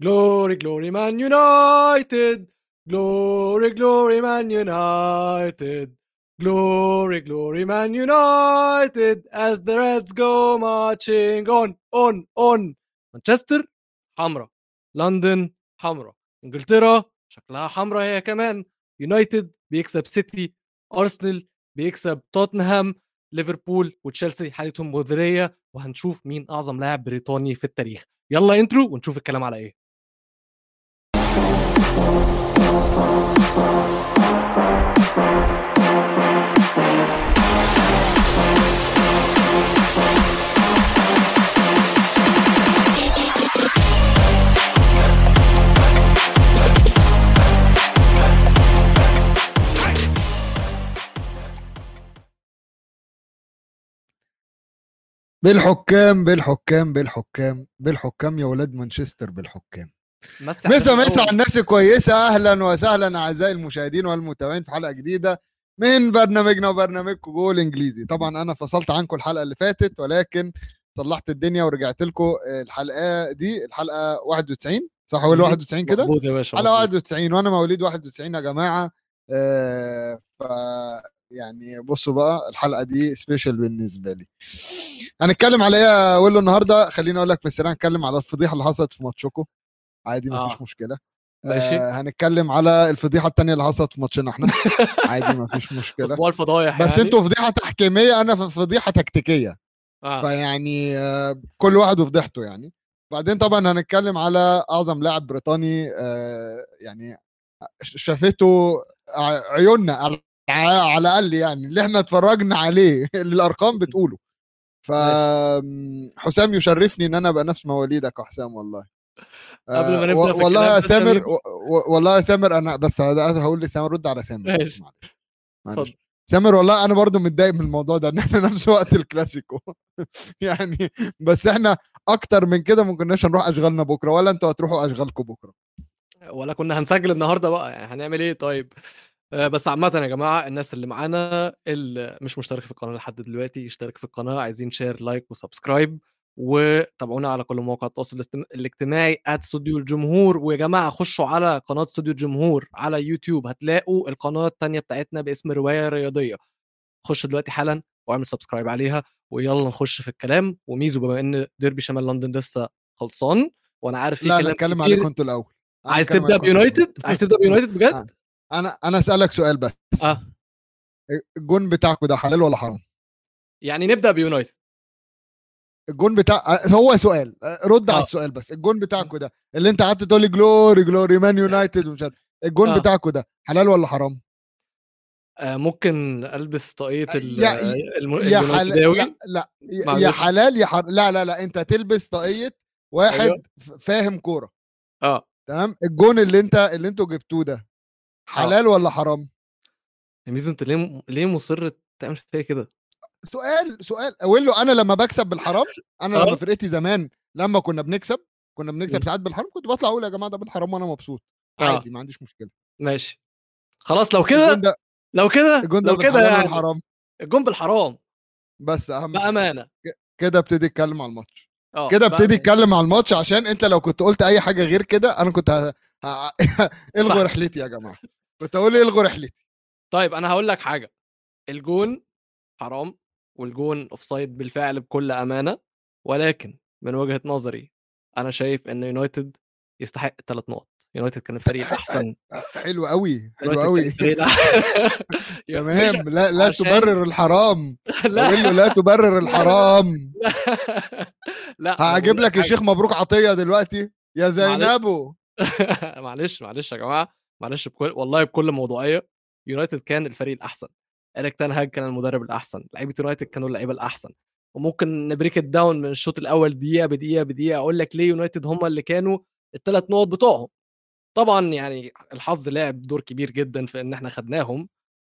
Glory, glory, Man United. Glory, glory, Man United. Glory, glory, Man United. As the Reds go marching on, on, on. مانشستر حمراء لندن حمراء انجلترا شكلها حمراء هي كمان. يونايتد بيكسب سيتي ارسنال بيكسب توتنهام ليفربول وتشيلسي حالتهم مذريه وهنشوف مين أعظم لاعب بريطاني في التاريخ. يلا انترو ونشوف الكلام على إيه. بالحكام بالحكام بالحكام بالحكام يا ولاد مانشستر بالحكام مسا مسا على. الناس كويسة أهلا وسهلا أعزائي المشاهدين والمتابعين في حلقة جديدة من برنامجنا وبرنامجكم جول إنجليزي طبعا أنا فصلت عنكم الحلقة اللي فاتت ولكن صلحت الدنيا ورجعت لكم الحلقة دي الحلقة 91 صح ولا 91 كده؟ مظبوط يا باشا مظبوط. 91 وأنا مواليد 91 يا جماعة آه، ف يعني بصوا بقى الحلقة دي سبيشال بالنسبة لي هنتكلم على إيه ويلو النهارده خليني أقول لك في السريع هنتكلم على الفضيحة اللي حصلت في ماتشكم عادي مفيش آه. مشكلة ماشي. آه هنتكلم على الفضيحة التانية اللي حصلت في ماتشنا إحنا عادي مفيش مشكلة أسبوع الفضايح بس يعني. أنتوا فضيحة تحكيمية أنا فضيحة تكتيكية آه. فيعني آه كل واحد وفضيحته يعني بعدين طبعا هنتكلم على أعظم لاعب بريطاني آه يعني شافته ع- عيوننا على على الأقل يعني اللي إحنا اتفرجنا عليه اللي الأرقام بتقوله. ف حسام يشرفني إن أنا أبقى نفس مواليدك يا حسام والله. قبل ما آه، نبدأ و- في والله يا سامر والله يا سامر أنا بس هقول لسامر رد على سامر. معلش. سامر والله أنا برضو متضايق من الموضوع ده إن إحنا نفس وقت الكلاسيكو. يعني بس إحنا أكتر من كده ما كناش هنروح أشغالنا بكرة ولا أنتوا هتروحوا أشغالكم بكرة؟ ولا كنا هنسجل النهارده بقى يعني هنعمل إيه طيب؟ بس عامة يا جماعة الناس اللي معانا اللي مش مشترك في القناة لحد دلوقتي يشترك في القناة عايزين share like و subscribe وتابعونا على كل مواقع التواصل الاجتم- الاجتماعي @استوديو الجمهور. ويا جماعة خشوا على قناة استوديو الجمهور على يوتيوب هتلاقوا القناة التانية بتاعتنا باسم رواية رياضية. خش دلوقتي حالا واعمل subscribe عليها ويلا نخش في الكلام. وميزو بما إن ديربي شمال لندن لسه خلصان وأنا عارف في لا كلام نتكلم كتير. عليكم أنتوا الأول عايز هتكلم تبدأ بيونايتد. عايز تبدأ بيونايتد بجد؟ آه. أنا أنا أسألك سؤال بس. آه. الجون بتاعكم ده حلال ولا حرام؟ يعني نبدأ بيونايتد. الجون بتاع هو سؤال رد على آه. السؤال بس. الجون بتاعكم ده اللي أنت قعدت تقول لي glory glory Man United ومش عارف الجون آه. بتاعكم ده حلال ولا حرام؟ آه ممكن ألبس طاقية ال- يا- الم- يا اليونايتداوي. لا لا يا-. حلال يا حر... لا لا لا أنت تلبس طاقية واحد أيوة. ف- فاهم كورة. آه. تمام؟ الجون اللي أنت اللي أنتوا جبتوه ده حلال ولا حرام يا ميزو انت ليه ليه مصر تعمل فيا كده سؤال سؤال أقول له أنا لما بكسب بالحرام أنا لما آه. فرقتي زمان لما كنا بنكسب كنا. بنكسب ساعات بالحرام كنت بطلع أقول يا جماعة ده بالحرام وأنا مبسوط آه. عادي ما عنديش مشكلة ماشي خلاص لو كده ده لو كده لو كده يعني والحرام الجون بالحرام بس أهم. بأمانة كده ابتدي اتكلم على الماتش كده ابتدي. اتكلم على الماتش عشان أنت لو كنت قلت أي حاجة غير كده أنا كنت ه... ه... ألغوا صح. رحلتي يا جماعة كنت أقول الغوا رحلتي. طيب أنا هقول لك حاجة. الجون حرام والجون offside بالفعل بكل أمانة ولكن من وجهة نظري أنا شايف إن يونايتد يستحق ثلاث نقط. يونايتد كان الفريق الاحسن حلو قوي حلو قوي تمام لا لا عشان- تبرر الحرام. لا له لا تبرر الحرام. لا هجيب لك. الشيخ مبروك عطية دلوقتي. يا زينبو. معلش معلش يا جماعة. معلش بكل والله بكل موضوعية يونايتد كان الفريق الأحسن اريك تان هاج كان المدرب الأحسن لعيبة يونايتد كانوا اللعيبة الأحسن. وممكن ن break it down من الشوط الأول دقيقة بدقيقة بدقيقة أقول لك ليه يونايتد هم اللي كانوا الثلاث نقط بتوعهم. طبعا يعني الحظ لعب دور كبير جدا في إن إحنا خدناهم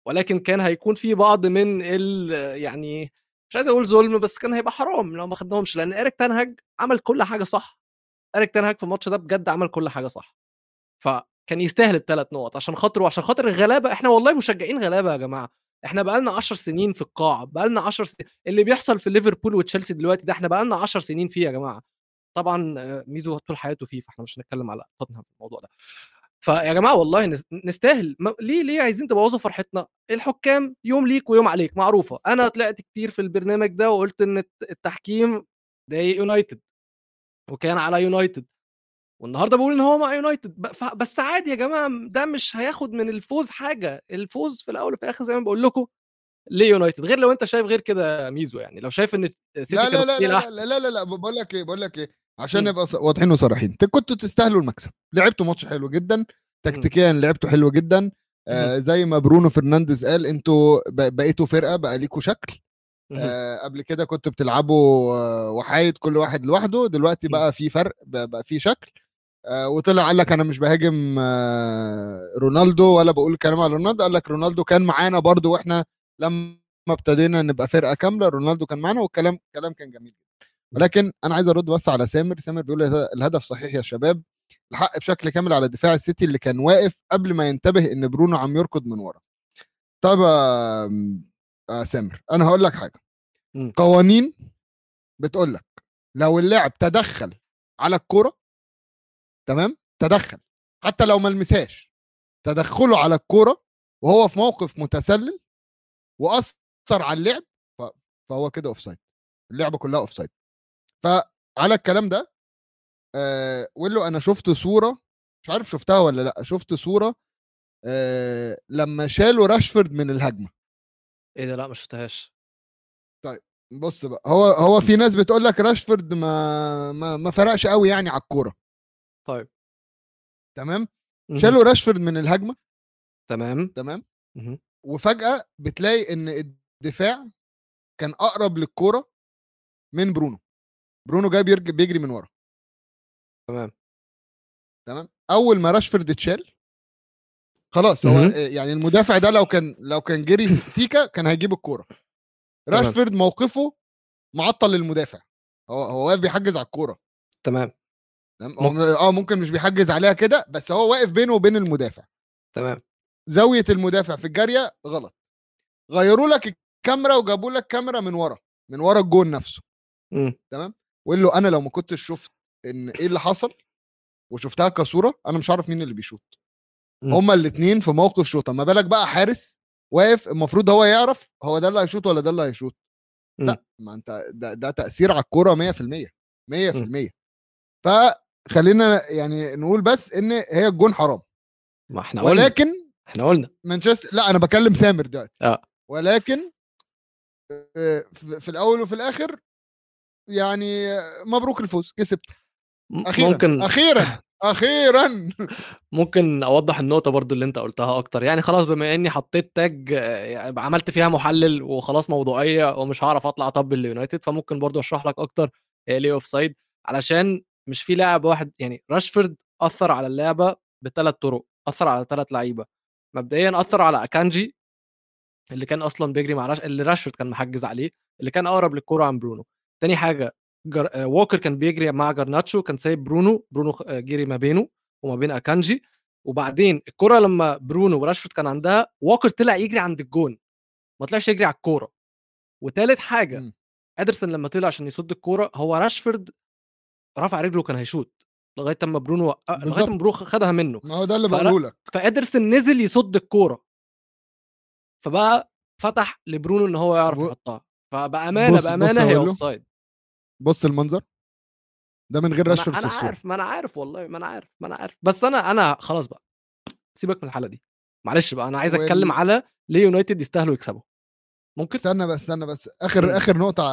ولكن كان هيكون في بعض من ال يعني مش عايز أقول ظلم بس كان هيبقى حرام لو ما خدناهمش لأن اريك تان هاج عمل كل حاجة صح. اريك تان هاج في الماتش ده بجد عمل كل حاجة صح. فكان يستاهل الثلاث نقط عشان خاطر وعشان خاطر الغلابه إحنا والله مشجعين غلابة يا جماعة. إحنا بقالنا 10 سنين في القاع بقالنا 10 سنين اللي بيحصل في ليفربول وتشيلسي دلوقتي ده إحنا بقالنا 10 سنين فيه يا جماعة. طبعا آه، ميزو طول حياته فيه فإحنا مش هنتكلم على توتنهام في الموضوع ده. فيا جماعة والله نس- نستاهل. ما- ليه ليه عايزين تبوظوا فرحتنا؟ الحكام يوم ليك ويوم عليك معروفة. أنا طلعت كتير في البرنامج ده وقلت إن الت- التحكيم ضايق يونايتد وكان على يونايتد. والنهارده بقول إن هو مع يونايتد. بس عادي يا جماعة ده مش هياخد من الفوز حاجة. الفوز في الأول وفي الآخر زي ما بقول لكم ليونايتد. غير لو أنت شايف غير كده ميزو يعني. لو شايف إن سيتي لا لا لا لا أحسن. لا لا لا, لا بقول لك إيه بقول لك إيه. عشان مم. نبقى واضحين وصريحين. كنتوا تستاهلوا المكسب. لعبتوا ماتش حلو جدا. تكتيكيا لعبتوا حلو جدا. آه زي ما برونو فرنانديز قال أنتوا بقيتوا فرقة بقى ليكوا شكل. آه قبل كده كنتوا بتلعبوا آه وحايد كل واحد لوحده. دلوقتي. بقى في فرق بقى, في شكل. وطلع قال لك أنا مش بهاجم آه رونالدو ولا بقول كلام على رونالدو قال لك رونالدو كان معانا برضو وإحنا لما ابتدينا نبقى فرقة كاملة رونالدو كان معانا والكلام كلام كان جميل ولكن أنا عايز أرد بس على سامر سامر بيقول الهدف صحيح يا شباب الحق بشكل كامل على دفاع السيتي اللي كان واقف قبل ما ينتبه إن برونو عم يركض من ورا. طب يا سامر أنا هقول لك حاجة. قوانين بتقول لك لو اللاعب تدخل على الكوره تمام؟ تدخل. حتى لو ما لمسهاش. تدخله على الكورة وهو في موقف متسلل وأثر على اللعب فهو كده offside اللعبة كلها offside فعلى الكلام ده آه ويلو أنا شفت صورة مش عارف شفتها ولا لأ شفت صورة آه لما شالوا راشفورد من الهجمة. إيه ده؟ لأ ما شفتهاش. بص بقى هو هو في ناس بتقول لك راشفورد ما ما, ما فرقش قوي يعني على الكورة. طيب. تمام. شالوا راشفورد من الهجمة. تمام. تمام. وفجأة بتلاقي إن الدفاع كان أقرب للكورة من برونو. برونو جاي بيجري من ورا. تمام. تمام؟ أول ما راشفورد اتشال خلاص هو. يعني المدافع ده لو كان لو كان جري سيكا كان هيجيب الكورة. راشفورد موقفه معطل للمدافع. هو هو واقف بيحجز على الكورة. تمام. تمام؟ هو م- آه ممكن مش بيحجز عليها كده بس هو واقف بينه وبين المدافع. تمام. زاوية المدافع في الجارية غلط. غيروا لك الكاميرا وجابوا لك كاميرا من ورا من ورا الجون نفسه. مم. وقال له أنا لو ما كنتش شفت إن إيه اللي حصل وشفتها كصورة أنا مش عارف مين اللي بيشوط. مم. هما الاثنين في موقف شوطة. ما بالك بقى حارس واقف المفروض هو يعرف هو ده اللي هيشوط ولا ده اللي هيشوط. مم. لأ ما أنت ده, ده تأثير على الكورة 100% 100% فخلينا يعني نقول بس إن هي الجون حرام. ما إحنا قلنا. ولكن إحنا قلنا. مانشستر لا أنا بكلم سامر دلوقتي. آه. ولكن آه، في الأول وفي الآخر يعني مبروك الفوز كسبت. م- أخيرا ممكن. أخيرا أخيرا. ممكن أوضح النقطة برضو اللي أنت قلتها أكتر. يعني خلاص بما إني حطيت تاج يعني عملت فيها محلل وخلاص موضوعية ومش هعرف أطبل ليونايتد فممكن برضو أشرح لك أكتر. ليه offside علشان مش في لاعب واحد يعني راشفورد أثر على اللعبة بثلاث طرق أثر على ثلاث لعيبة. مبدئيا أثر على أكانجي اللي كان أصلا بيجري مع راش اللي راشفورد كان محجز عليه اللي كان أقرب للكورة عن برونو. تاني حاجة جر... آه، ووكر كان بيجري مع جرناتشو كان سايب برونو برونو آه، جري ما بينه وما بين أكانجي. وبعدين الكرة لما برونو وراشفورد كان عندها ووكر طلع يجري عند الجون ما طلعش يجري على الكورة. وتالت حاجة مم. أدرسون لما طلع عشان يصد الكورة هو راشفورد رفع رجله كان هيشوط لغاية اما برونو وق- لغاية. اما برونو خدها منه. ما هو ده اللي بقوله لك. فإدرسون نزل يصد الكورة. فبقى فتح لبرونو إن هو يعرف يحطها. فبأمانة بص- بأمانة بص هي أقول اوف له. بص المنظر. ده من غير أنا راشفورد الصورة عارف ما أنا عارف والله ما أنا عارف ما أنا عارف. بس أنا أنا خلاص بقى. سيبك من الحالة دي. معلش بقى أنا عايز أتكلم على ليه يونايتد يستاهلوا يكسبوا. ممكن؟ استنى بس استنى بس. آخر مم. آخر نقطة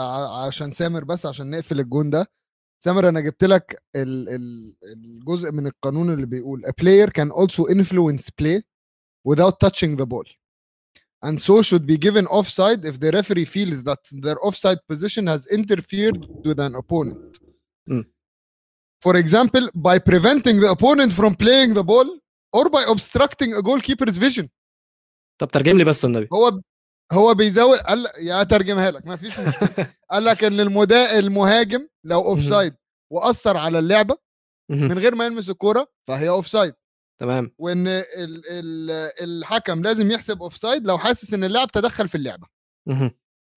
عشان سامر بس عشان نقفل الجون ده. سامر أنا جبت لك ال ال الجزء من القانون اللي بيقول a player can also influence play without touching the ball and so should be given offside if the referee feels that their offside position has interfered with an opponent مم. for example by preventing the opponent from playing the ball or by obstructing a goalkeeper's vision طب ترجم لي بس والنبي هو هو بيزود قال يا ترجمها لك ما فيش مشكلة. قال لك إن المدا المهاجم لو offside وأثر على اللعبة. من غير ما يلمس الكورة فهي offside تمام. وإن ال ال الحكم لازم يحسب offside لو حاسس إن اللاعب تدخل في اللعبة.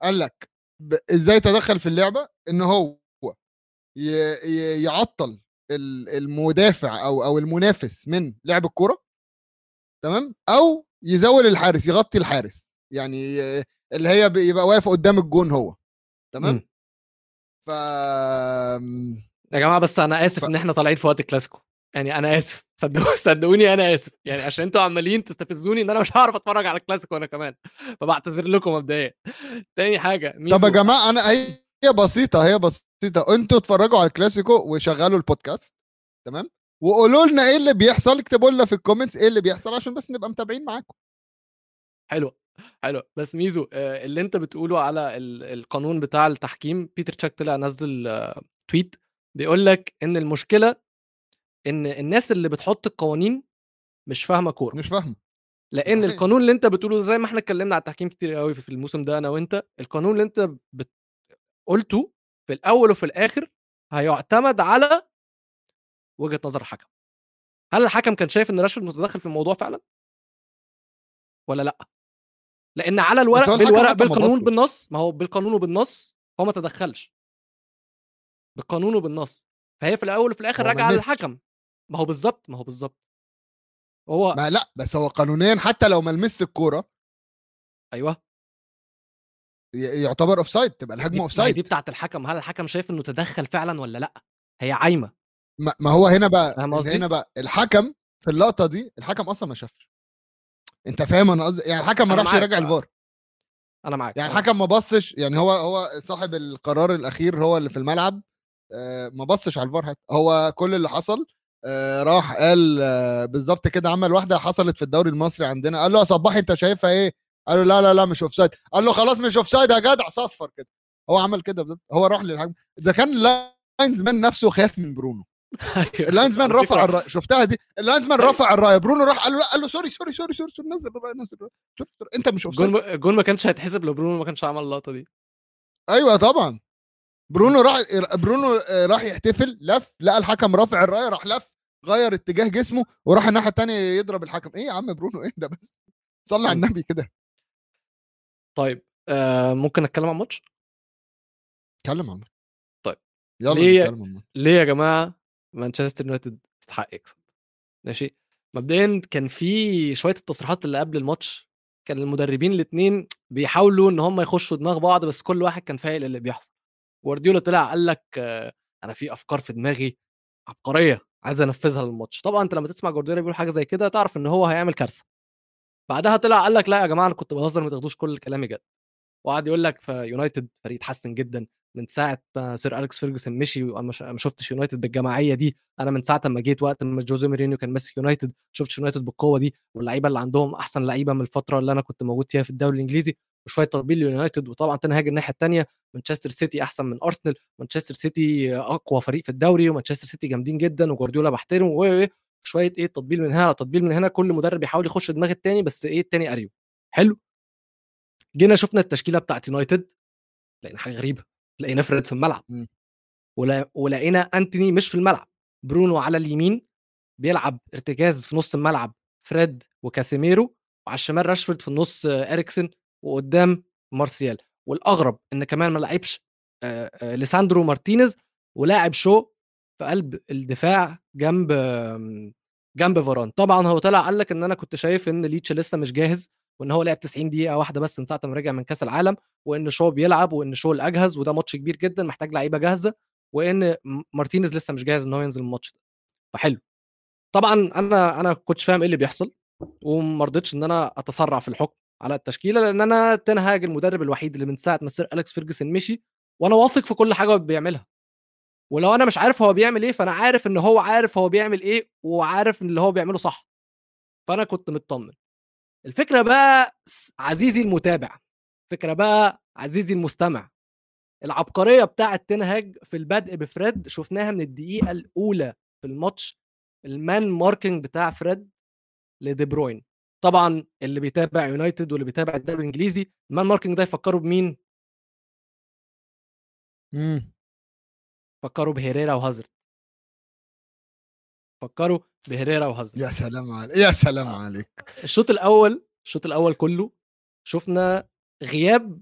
قال لك ب- إزاي تدخل في اللعبة؟ إن هو ي- ي- يعطل ال- المدافع أو أو المنافس من لعب الكورة تمام؟ أو يزول الحارس يغطي الحارس. يعني اللي هي بي- يبقى واقف قدام الجون هو تمام؟ مم. ف يا جماعة بس أنا آسف ف- إن إحنا طالعين في وقت الكلاسيكو يعني أنا آسف صدقوني صدقوني أنا آسف يعني عشان أنتوا عمالين تستفزوني إن أنا مش هعرف أتفرج على الكلاسيكو أنا كمان فبعتذر لكم مبدئيا. تاني حاجة ميزو طب يا جماعة أنا هي هي بسيطة هي بسيطة أنتوا اتفرجوا على الكلاسيكو وشغلوا البودكاست تمام؟ وقولوا لنا إيه اللي بيحصل اكتبوا لنا في ال comments إيه اللي بيحصل عشان بس نبقى متابعين معاكم. حلو حلو. بس ميزو آه، اللي أنت بتقوله على ال- القانون بتاع التحكيم بيتر تشاك طلع نزل آه، tweet بيقول لك إن المشكلة إن الناس اللي بتحط القوانين مش فاهمة كورة. مش فاهمة. لأن صحيح. القانون اللي أنت بتقوله زي ما إحنا اتكلمنا على التحكيم كتير قوي في الموسم ده أنا وأنت القانون اللي أنت بت... قلته في الأول وفي الآخر هيعتمد على وجهة نظر الحكم. هل الحكم كان شايف إن راشفورد متدخل في الموضوع فعلا؟ ولا لأ؟ لأن على الورق بالورق بالقانون. بالنص ما هو بالقانون وبالنص هو ما تدخلش. بالقانون وبالنص. فهي في الأول وفي الآخر راجعة. للحكم. ما هو بالظبط ما هو بالظبط. هو ما لأ بس هو قانونيا حتى لو ما لمس الكورة أيوه. يعتبر offside تبقى الهجمه offside هي دي بتاعت الحكم. هل الحكم شايف إنه تدخل فعلا ولا لأ؟ هي عايمة. ما هو هنا بقى؟ هنا بقى الحكم في اللقطة دي الحكم أصلا ما شافش. أنت فاهم أنا قصدي يعني الحكم ما راحش. يراجع الفار. أنا معاك يعني الحكم ما بصش يعني هو هو صاحب القرار الأخير هو اللي في الملعب آه، ما بصش على الفار حتى. هو كل اللي حصل آه، راح قال آه، بالظبط كده عمل واحدة حصلت في الدوري المصري عندنا قال له يا صباحي أنت شايفها إيه؟ قال له لا لا لا مش offside قال له خلاص مش offside يا جدع صفر كده. هو عمل كده بالظبط. هو راح للحكم. ده كان ال linesman نفسه خاف من برونو. أيوة. ال linesman على رفع الرايه شفتها دي؟ اللاينز مان رفع الرايه برونو راح قال له قال له sorry sorry sorry sorry sorry نزل الرايه نزل. انت مش offside الجون ما- كانش هيتحسب لو برونو ما كانش عمل اللقطة دي. أيوه طبعا. برونو راح برونو آه، راح يحتفل لف لقى الحكم رافع الرايه راح لف غير اتجاه جسمه وراح الناحية الثانية يضرب الحكم. إيه يا عم برونو؟ إيه ده بس؟ صلي على م. النبي كده. طيب آه ممكن نتكلم عن الماتش؟ اتكلم عن الماتش. طيب. يلا ليه- نتكلم عن الماتش. ليه يا جماعة مانشستر يونايتد يستحق يكسب. ماشي؟ مبدئيا كان في شوية التصريحات اللي قبل الماتش كان المدربين الاثنين بيحاولوا إن هم يخشوا دماغ بعض بس كل واحد كان فاهم اللي بيحصل. جوارديولا طلع قال لك آه، أنا في أفكار في دماغي عبقرية عايز أنفذها للماتش. طبعا أنت لما تسمع جوارديولا بيقول حاجة زي كده تعرف إن هو هيعمل كارثة. بعدها طلع قال لك لا يا جماعة أنا كنت بهزر ما تاخدوش كل كلامي جد. وقعد يقول لك في يونايتد فريق اتحسن جدا من ساعة ما سير أليكس فيرجسون مشي وأنا ما شفتش يونايتد بالجماعية دي أنا من ساعة ما جيت وقت ما جوزيه مورينيو كان ماسك يونايتد شفتش يونايتد بالقوة دي واللعيبة اللي عندهم أحسن لعيبة من الفترة اللي أنا كنت موجود فيها في الدوري الإنجليزي وشوية تطبيل ليونايتد وطبعا تنهاج الناحية الثانية مانشستر سيتي أحسن من أرسنال مانشستر سيتي أقوى فريق في الدوري ومانشستر سيتي جامدين جدا وجوارديولا بحترمه شوية إيه تطبيل من هنا تطبيل من هنا كل مدرب يحاول يخش دماغ التاني بس إيه التاني قريب حلو. جينا شفنا التشكيلة بتاعت يونايتد لقينا حاجة غريبة. لقينا فريد في الملعب. مم. ولا ولقينا أنتوني مش في الملعب برونو على اليمين بيلعب ارتكاز في نص الملعب فريد وكاسيميرو وعلى الشمال راشفورد في النص آه، إريكسن وقدام مارسيال. والأغرب إن كمان ما لعبش آه، آه، ليساندرو مارتينيز ولعب شو في قلب الدفاع جنب جنب فاران طبعا هو طلع قال لك إن أنا كنت شايف إن ليتشا لسه مش جاهز وإن هو لعب 90 دقيقة واحدة بس من ساعة ما رجع من كأس العالم وإن شو بيلعب وإن شو الأجهز وده ماتش كبير جدا محتاج لعيبة جاهزة وإن مارتينيز لسه مش جاهز إن هو ينزل الماتش ده. فحلو. طبعا أنا أنا كنتش فاهم إيه اللي بيحصل وما رضيتش إن أنا أتسرع في الحكم على التشكيلة لأن أنا تنهاج المدرب الوحيد اللي من ساعة ما سير أليكس فيرجسون مشي وأنا واثق في كل حاجة بيعملها. ولو أنا مش عارف هو بيعمل إيه فأنا عارف إن هو عارف هو بيعمل إيه وعارف إن اللي هو بيعمله صح. فأنا كنت مطمن. الفكرة بقى عزيزي المتابع فكرة بقى عزيزي المستمع. العبقرية بتاعه تنهاج في البدء بفريد شفناها من الدقيقة الأولى في الماتش ال man marking بتاع فريد لدي بروين. طبعا اللي بيتابع يونايتد واللي بيتابع الدوري الإنجليزي ال man marking ده يفكروا بمين؟ مم. فكروا بهيريرا وهازارد. فكروا بهيريرا وهازارد يا سلام عليك يا سلام آه. عليك. الشوط الأول الشوط الأول كله شفنا غياب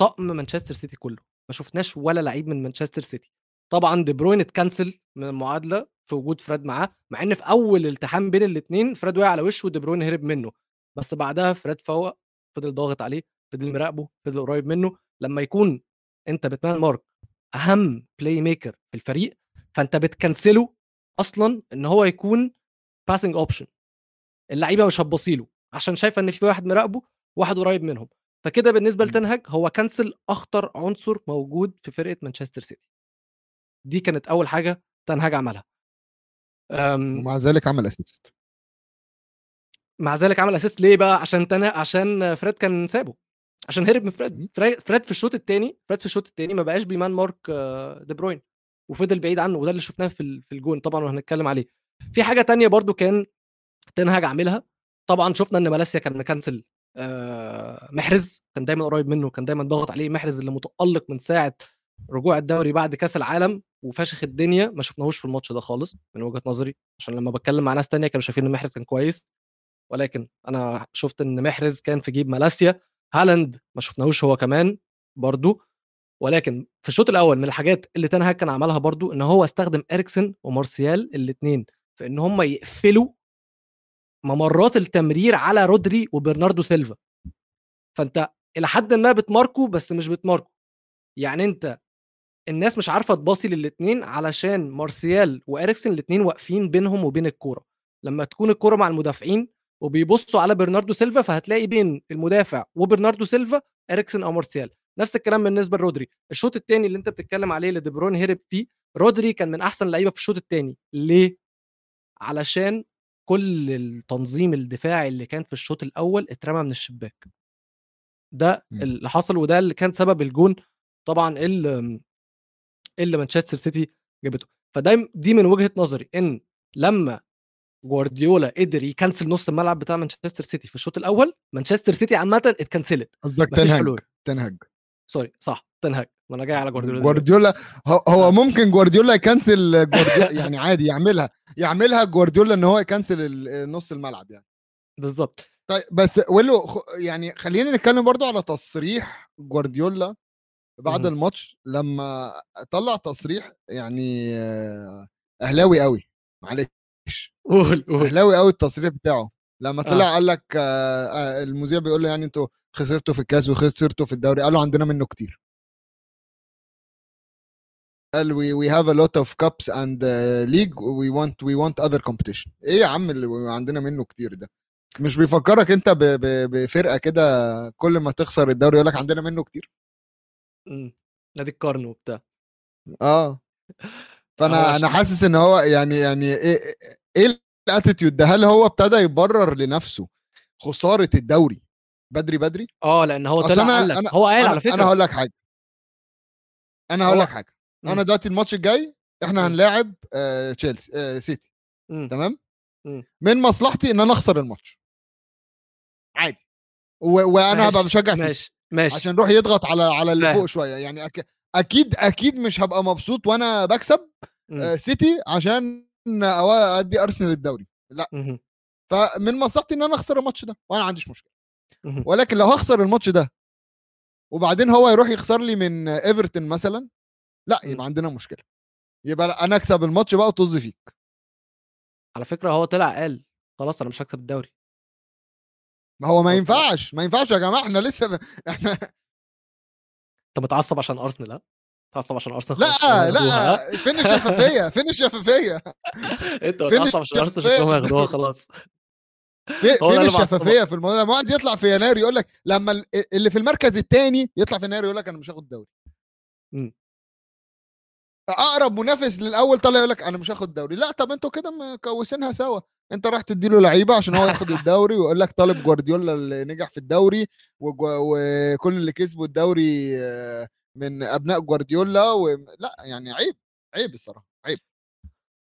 طقم مانشستر سيتي كله ما شفناش ولا لعيب من مانشستر سيتي. طبعا دي بروين اتكنسل من المعادلة في وجود فريد معاه مع إن في أول التحام بين الاثنين فريد وقع على وشه ودي بروين هرب منه. بس بعدها فريد فوق فضل ضاغط عليه فضل مراقبه فضل قريب منه. لما يكون أنت بت man mark أهم playmaker في الفريق فأنت بتكنسله أصلا إن هو يكون passing option اللعيبة مش هتبصيله عشان شايفة إن في واحد مراقبه واحد قريب منهم. فكده بالنسبة م. لتنهج هو كنسل أخطر عنصر موجود في فرقة مانشستر سيتي. دي كانت أول حاجة تنهج عملها. ومع ذلك عمل assist مع ذلك عمل assist ليه بقى؟ عشان تنه عشان فريد كان سابه. عشان هرب من. فريد. فريد فريد في الشوط الثاني فريد في الشوط الثاني ما بقاش بي man mark آه، دي بروين. وفضل بعيد عنه وده اللي شفناه في في الجون طبعا وهنتكلم عليه. في حاجة تانية برضو كان تنهج عاملها. طبعا شفنا إن مالاسيا كان مكنسل محرز كان دايما قريب منه كان دايما ضاغط عليه محرز اللي متألق من ساعة رجوع الدوري بعد كأس العالم وفشخ الدنيا. ما شفناهوش في الماتش ده خالص من وجهة نظري عشان لما بتكلم مع ناس تانية كانوا شايفين إن محرز كان كويس. ولكن أنا شفت إن محرز كان في جيب مالاسيا هالاند ما شفناهوش هو كمان برضو. ولكن في الشوط الأول من الحاجات اللي تنهاج كان عملها برضو إن هو استخدم اريكسن ومارسيال الاثنين في إن هم يقفلوا ممرات التمرير على رودري وبرناردو سيلفا. فأنت إلى حد ما بت mark و بس مش بت mark و. يعني أنت الناس مش عارفة تباصي للاثنين علشان مارسيال واريكسن الاثنين واقفين بينهم وبين الكورة. لما تكون الكورة مع المدافعين وبيبصوا على برناردو سيلفا فهتلاقي بين المدافع وبرناردو سيلفا اريكسن أو مارسيال. نفس الكلام بالنسبة لرودري. الشوط الثاني اللي أنت بتتكلم عليه اللي دي بروين هرب فيه رودري كان من أحسن اللعيبه في الشوط الثاني ليه؟ علشان كل التنظيم الدفاعي اللي كان في الشوط الأول اترمى من الشباك. ده مم. اللي حصل وده اللي كان سبب الجون طبعا اللي اللي مانشستر سيتي جابته. فده دي من وجهة نظري إن لما جوارديولا قدر يكنسل نص الملعب بتاع مانشستر سيتي في الشوط الأول مانشستر سيتي عامه اتكنسلت. قصدك تنهج تنهج. سوري صح تنهج ما أنا جاي على جوارديولا. جوارديولا هو, آه. ممكن جوارديولا يكنسل جوارديولا يعني عادي يعملها يعملها جوارديولا إن هو يكنسل نص الملعب يعني بالظبط طيب بس ولو يعني خلينا نتكلم برضو على تصريح جوارديولا بعد. الماتش لما طلع تصريح يعني آه، أهلاوي قوي معلش قول قول أهلاوي قوي التصريح بتاعه لما آه. طلع قال لك آه، آه، المذيع بيقول له يعني أنتوا خسرتوا في الكاس وخسرتوا في الدوري قالوا عندنا منه كتير. قال we we have a lot of cups and uh, league we want we want other competition. إيه يا عم اللي عندنا منه كتير ده؟ مش بيفكرك أنت ب- ب- بفرقة كده كل ما تخسر الدوري يقول لك عندنا منه كتير؟ مم. نادي القرن وبتاع. آه. فأنا أنا حاسس إن هو يعني يعني إيه إيه ال attitude ده؟ هل هو ابتدى يبرر لنفسه خسارة الدوري؟ بدري بدري آه لأن هو طلع أنا- قال لك أنا- هو قال أنا على فكرة أنا هقول لك حاجة أنا هقول لك حاجة مم. أنا دلوقتي الماتش الجاي إحنا مم. هنلاعب آه، تشيلسي آه، سيتي مم. تمام مم. من مصلحتي إن أنا أخسر الماتش عادي و- وأنا هبقى بشجع سيتي ماشي ماشي عشان يروح يضغط على على اللي. فوق شوية يعني أك... أكيد أكيد مش هبقى مبسوط وأنا بكسب مم. آه، سيتي عشان أو- أدي أرسنال الدوري لأ مهم. فمن مصلحتي إن أنا أخسر الماتش ده وأنا ما عنديش مشكلة. ولكن لو هخسر الماتش ده وبعدين هو يروح يخسر لي من ايفرتون مثلا لا. يبقى عندنا مشكلة. يبقى أنا أكسب الماتش بقى وطز فيك. على فكرة هو طلع قال خلاص أنا مش هكسب الدوري. ما هو ما ينفعش ما ينفعش يا جماعة إحنا لسه ب... إحنا انت متعصب عشان أرسنال ها؟ متعصب عشان أرسنال لا ياخدوها،؟ لا فين الشفافيه فين الشفافيه أنت متعصب عشان أرسنال شكلهم هياخدوها الدوري؟ خلاص. في فين. الشفافية في الموضوع؟ لما واحد يطلع في يناير يقول لك لما ال- اللي في المركز الثاني يطلع في يناير يقول لك أنا مش هاخد الدوري. أقرب منافس للأول طلع يقول لك أنا مش هاخد الدوري لا طب أنتوا كده مكوسينها سوا. أنت راح تديله لعيبة عشان هو ياخد الدوري ويقول لك طالب جوارديولا اللي نجح في الدوري وكل اللي كسبوا الدوري آه، من أبناء جوارديولا و... لا يعني عيب عيب الصراحة عيب.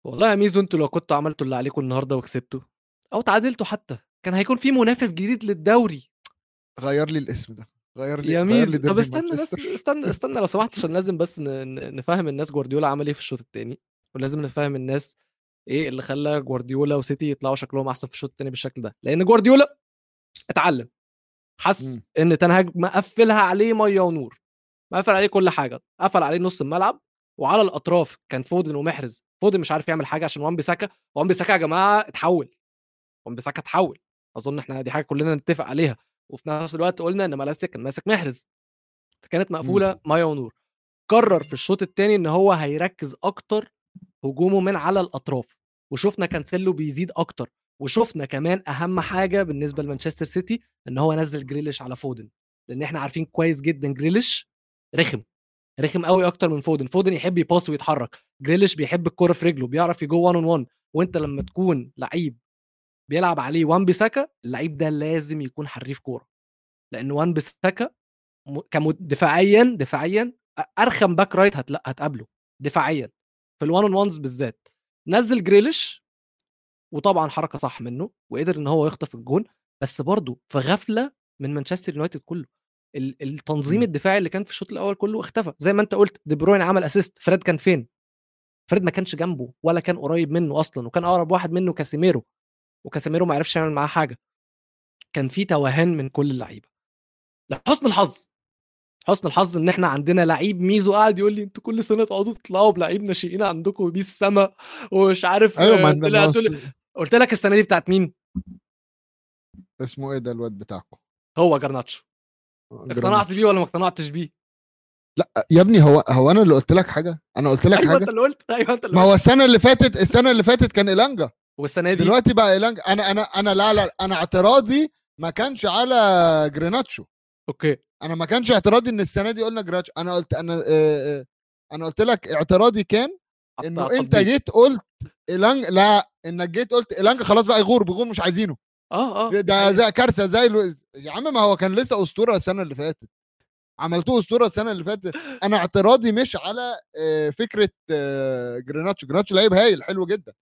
والله يا ميزو أنتوا لو كنتوا عملتوا اللي عليكم النهارده وكسبتوا أو تعادلتوا حتى كان هيكون في منافس جديد للدوري. غير لي الاسم ده غير لي يا غير لي ميزو طب استنى بس. استنى استنى لو سمحت عشان لازم بس نفهم الناس جوارديولا عمل إيه في الشوط الثاني ولازم نفهم الناس إيه اللي خلى جوارديولا وسيتي يطلعوا شكلهم أحسن في الشوط الثاني بالشكل ده. لأن جوارديولا اتعلم حس مم. إن تنهاج مقفلها عليه مية ونور مقفل عليه كل حاجة قفل عليه نص الملعب وعلى الأطراف كان فودن ومحرز. فودن مش عارف يعمل حاجة عشان وان بيساكا وان بيساكا يا جماعة اتحول. وان بيساكا اتحول أظن إحنا دي حاجة كلنا نتفق عليها. وفي نفس الوقت قلنا إن مالاسيا كان ماسك محرز. فكانت مقفولة مايا ونور. قرر في الشوط الثاني إن هو هيركز أكتر هجومه من على الأطراف. وشفنا كانسيلو بيزيد أكتر. وشفنا كمان أهم حاجة بالنسبة لمانشستر سيتي إن هو نزل جريليش على فودن. لأن إحنا عارفين كويس جدا جريليش رخم. رخم قوي أكتر من فودن. فودن يحب يباص ويتحرك. جريليش بيحب الكورة في رجله بيعرف ي go 1 on 1 وأنت لما تكون لعيب بيلعب عليه وان بيساكا اللعيب ده لازم يكون حريف كورة. لأن وان بيساكا كمد- دفاعيا دفاعيا أرخم back right هتلا هتقابله دفاعيا في ال one on ones بالذات. نزل جريليش وطبعا حركة صح منه وقدر إن هو يخطف الجون بس برضه في غفلة من مانشستر يونايتد كله. ال- التنظيم. الدفاعي اللي كان في الشوط الأول كله اختفى. زي ما أنت قلت دي بروين عمل assist فريد كان فين؟ فريد ما كانش جنبه ولا كان قريب منه أصلا وكان أقرب واحد منه كاسيميرو. وكاسيميرو ما عرفش يعمل معاه حاجة. كان في توهان من كل اللعيبة. لحسن الحظ. حسن الحظ إن إحنا عندنا لعيب ميزو قاعد يقول لي أنتوا كل سنة تقعدوا تطلعوا بلعيب ناشئين عندكم بيه السما ومش عارف أيوه ما آه، ما قلت لك السنة دي بتاعت مين؟ اسمه إيه ده الواد بتاعكم؟ هو جرناتشو. اقتنعت بيه ولا ما اقتنعتش بيه؟ يا ابني هو هو أنا اللي قلت لك حاجة؟ أنا قلت لك أيوه حاجة؟ أنت اللي قلت. أيوه أنت اللي ما قلت. هو السنة اللي فاتت السنة اللي فاتت كان إيلانجا. والسنة دي. دلوقتي بقى إيلانجا أنا أنا أنا لا لا أنا اعتراضي ما كانش على جريناتشو. okay. أنا ما كانش اعتراضي إن السنة دي قلنا جريناتشو. أنا قلت أنا آه، آه، أنا قلت لك اعتراضي كان إنه أنت. جيت قلت إيلانج لا إنك جيت قلت إيلانجا خلاص بقى يغور بيغور مش عايزينه. آه آه ده زي كارثة زي ألو... يا عم ما هو كان لسه أسطورة السنة اللي فاتت. عملتوه أسطورة السنة اللي فاتت. أنا اعتراضي مش على آه، فكرة آه، جريناتشو. جريناتشو لعيب هايل حلو جدا.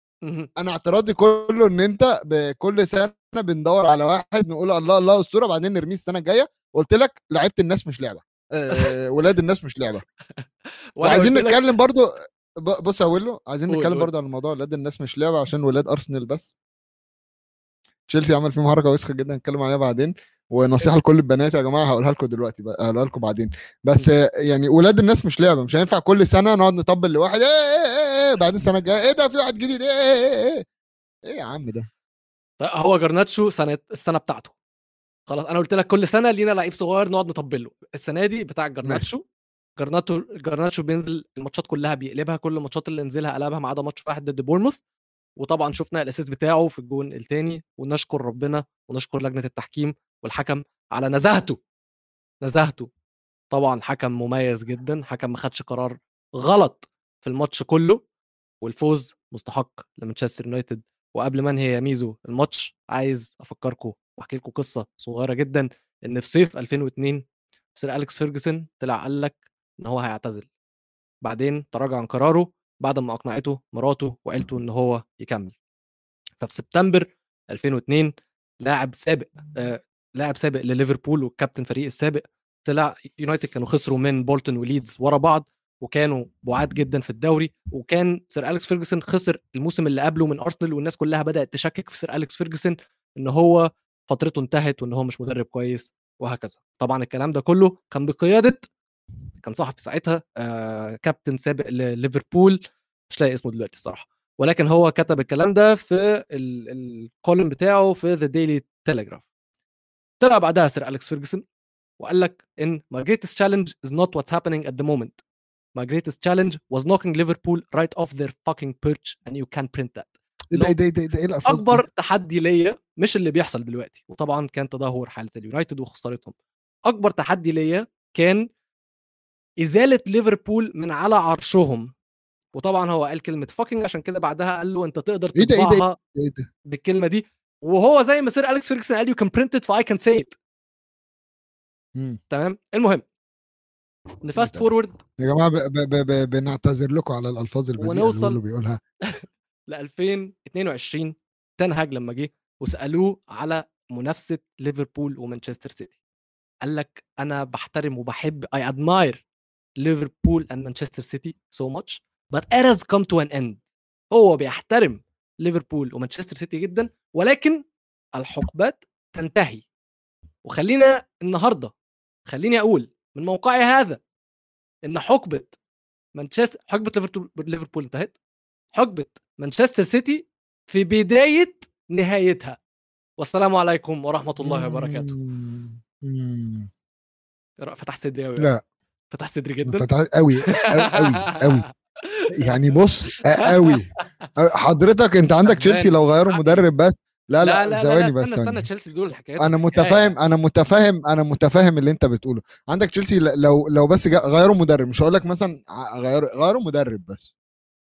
أنا اعتراضي كله ان انت بكل سنة بندور على واحد نقول الله الله اسطوره بعدين نرميه السنة الجاية. قلت لك لعيبه الناس مش لعبة. آه، ولاد الناس مش لعبة. وعايزين نتكلم برضو بص يا ويلو عايزين نتكلم. برضو على الموضوع ولاد الناس مش لعبة عشان ولاد أرسنال بس. تشيلسي عمل فيهم حركة وسخة جدا نتكلم عليها بعدين. ونصيحة لكل البنات يا جماعة هقولها لكم دلوقتي هقولها لكم بعدين. بس يعني ولاد الناس مش لعبة مش هينفع كل سنة نقعد نطبل لواحد إيه إيه إيه, إيه بعدين السنة الجاية. إيه ده في واحد جديد. إيه إيه إيه, إيه. إيه. يا عم ده؟ هو جرناتشو سنة السنة بتاعته. خلاص أنا قلت لك كل سنة لينا لعيب صغير نقعد نطبل له السنة دي بتاع جرناتشو جرناتشو جرناتشو بينزل الماتشات كلها بيقلبها كل الماتشات اللي نزلها قلبها ما عدا ماتش واحد ضد بورنموث. وطبعا شفنا ال assist بتاعه في الجون الثاني ونشكر ربنا ونشكر لجنة التحكيم والحكم على نزاهته. نزاهته. طبعا حكم مميز جدا. حكم ما خدش قرار غلط. في الماتش كله والفوز مستحق لمانشستر يونايتد. وقبل ما انهي يا ميزو الماتش عايز أفكركم وأحكي لكم قصة صغيرة جدا إن في صيف 2002 سير أليكس فيرجسون طلع قال لك إن هو هيعتزل. بعدين تراجع عن قراره بعد ما أقنعته مراته وعيلته إن هو يكمل. ففي سبتمبر 2002 لاعب سابق آه لاعب سابق لليفربول والكابتن فريق السابق طلع يونايتد كانوا خسروا من بولتون وليدز ورا بعض. وكانوا بعاد جدا في الدوري وكان سير أليكس فيرجسون خسر الموسم اللي قبله من أرسنال والناس كلها بدأت تشكك في سير أليكس فيرجسون إن هو فترته انتهت وإن هو مش مدرب كويس وهكذا. طبعا الكلام ده كله كان بقيادة كان صاحب ساعتها آه كابتن سابق لليفربول مش لاقي اسمه دلوقتي الصراحة. ولكن هو كتب الكلام ده في ال column بتاعه في The Daily Telegraph طلع بعدها سير أليكس فيرجسون وقال لك إن my greatest challenge is not what's happening at the my greatest challenge was knocking Liverpool right off their fucking perch and you can't print that ده ده ده إيه ده؟ إيه الألفاظ دي؟ أكبر تحدي ليا مش اللي بيحصل دلوقتي وطبعا كان تدهور حالة اليونايتد وخسارتهم أكبر تحدي ليا كان إزالة ليفربول من على عرشهم وطبعا هو قال كلمة fucking عشان كده بعدها قال له أنت تقدر إيه ده؟ إيه ده؟ تطبعها إيه ده بالكلمة دي وهو زي ما سير أليكس فيرجسون قال you can print it if I can say it. تمام المهم ن fast forward يا جماعة ب- ب- ب- ب- بنعتذر لكم على الألفاظ البذيئة اللي ونوصل- اللي بيقولها. ل 2022 تنهاج لما جه وسألوه على منافسة ليفربول ومانشستر سيتي. قال لك أنا بحترم وبحب I admire ليفربول and مانشستر سيتي so much but it has come to an end. هو بيحترم ليفربول ومانشستر سيتي جدا ولكن الحقبات تنتهي. وخلينا النهارده خليني أقول من موقعي هذا إن حقبة مانشستر حقبة ليفربول ليفربول انتهت. حقبة مانشستر سيتي في بداية نهايتها. والسلام عليكم ورحمة الله وبركاته. فتح صدري قوي لا. فتح صدري جدا. فتح قوي قوي قوي يعني بص قوي حضرتك أنت عندك. تشيلسي لو غيروا مدرب بس. لا لا لا لا لا, ثواني لا بس استنى استنى. تشيلسي دول الحكايات أنا. متفاهم أنا متفاهم أنا متفاهم اللي أنت بتقوله. عندك تشيلسي لو لو بس غيروا مدرب مش هقول لك مثلا غيروا غيروا مدرب بس.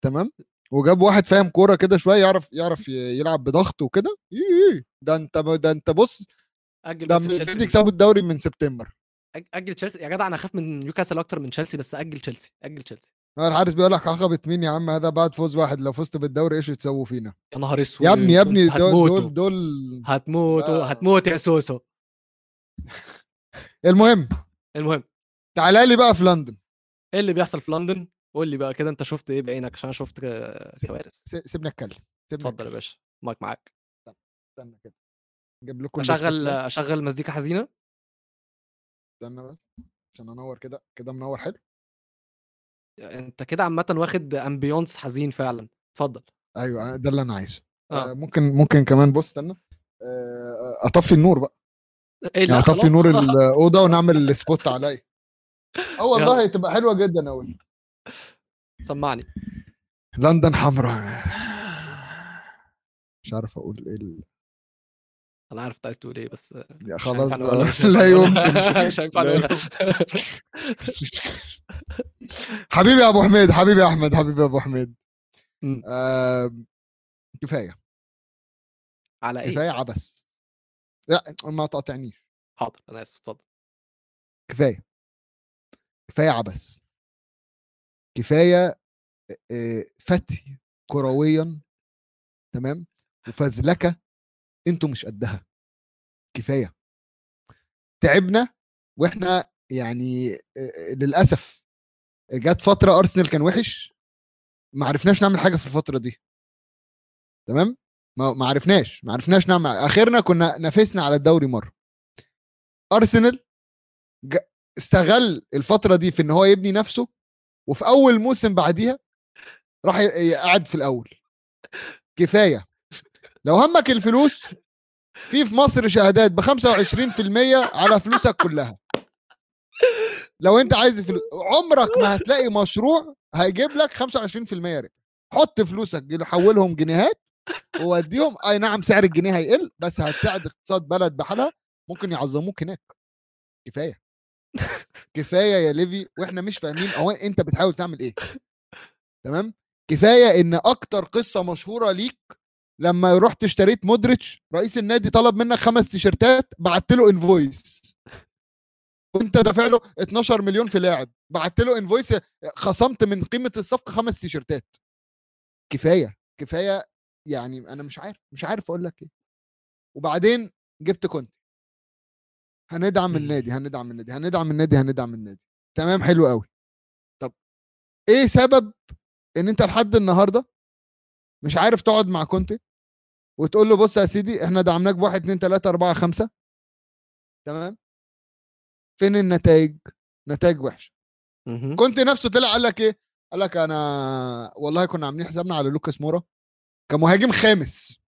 تمام؟ وجاب واحد فاهم كورة كده شوية يعرف يعرف يلعب بضغط وكده. ده أنت ده أنت بص أجل ده تشيلسي. يكسبوا الدوري من سبتمبر. أجل تشيلسي. يا جدع أنا أخاف من نيوكاسل أكتر من تشيلسي بس أجل تشيلسي أجل تشيلسي. الحارس بيقول لك عقبة مين يا عم؟ هذا بعد فوز واحد. لو فزت بالدوري إيش تسووا فينا؟ يا نهار أسود. يا ابني يا ابني دول. دول, دول. هتموتوا. آه. هتموت يا سوسو. المهم. المهم. تعالى لي بقى في لندن. إيه اللي بيحصل في لندن؟ قول لي بقى كده أنت شفت إيه بعينك؟ عشان أنا شفت كوارث. سيبني اتكلم اتفضل يا باشا. مايك معاك. استنى كده. نجيب لكم أشغل. أشغل مزيكا حزينة. استنى بس. عشان أنور كده كده منور حلو. أنت كده عامه واخد ambience حزين فعلا اتفضل أيوه ده اللي أنا عايزه آه. آه. ممكن ممكن كمان بص استنى آه، أطفي النور بقى إيه يعني أطفي نور. الاوضه ونعمل ال spot عليا آه والله. تبقى حلوة جدا قوي سمعني لندن حمراء مش عارف أقول إيه أنا عارف أنت عايز تقول إيه بس يا خلاص لا يمكن. مش هينفع. حبيبي يا أبو حميد حبيبي يا أحمد حبيبي يا أبو حميد. آه كفاية. على إيه؟ كفاية عبث. لا ما تقاطعنيش. حاضر أنا آسف اتفضل. كفاية. كفاية عبث. كفاية فتي كرويا تمام وفزلكة أنتوا مش قدها. كفاية. تعبنا وإحنا يعني للأسف جت فترة أرسنال كان وحش ما عرفناش نعمل حاجة في الفترة دي. تمام؟ ما عرفناش ما عرفناش نعمل آخرنا كنا نافسنا على الدوري مرة. أرسنال استغل الفترة دي في إن هو يبني نفسه وفي أول موسم بعديها راح يقعد في الأول. كفاية. لو همك الفلوس في في مصر شهادات ب 25% على فلوسك كلها. لو انت عايز فلوس عمرك ما هتلاقي مشروع هيجيب لك 25% ربح. حط فلوسك حولهم جنيهات ووديهم. أي نعم سعر الجنيه هيقل بس هتساعد اقتصاد بلد بحالها. ممكن يعظموك هناك. كفاية. كفاية يا ليفي وإحنا مش فاهمين أو انت بتحاول تعمل إيه. تمام؟ كفاية إن أكتر قصة مشهورة ليك لما رحت اشتريت مودريتش رئيس النادي طلب منك خمس تيشرتات بعت له invoice وانت دافع له 12 مليون في لاعب. بعت له invoice خصمت من قيمة الصفقة خمس تيشرتات كفاية كفاية يعني أنا مش عارف مش عارف أقول لك إيه. وبعدين جبت كنت هندعم. النادي هندعم النادي هندعم النادي هندعم النادي. تمام حلو قوي طب إيه سبب إن أنت لحد النهارده مش عارف تقعد مع كونتي؟ وتقول له بص يا سيدي إحنا دعمناك بواحد اتنين تلاتة أربعة خمسة تمام فين النتائج؟ نتائج وحشه. كنت نفسه طلع قال لك إيه؟ قال لك أنا والله كنا عاملين حسابنا على لوكاس مورا كمهاجم خامس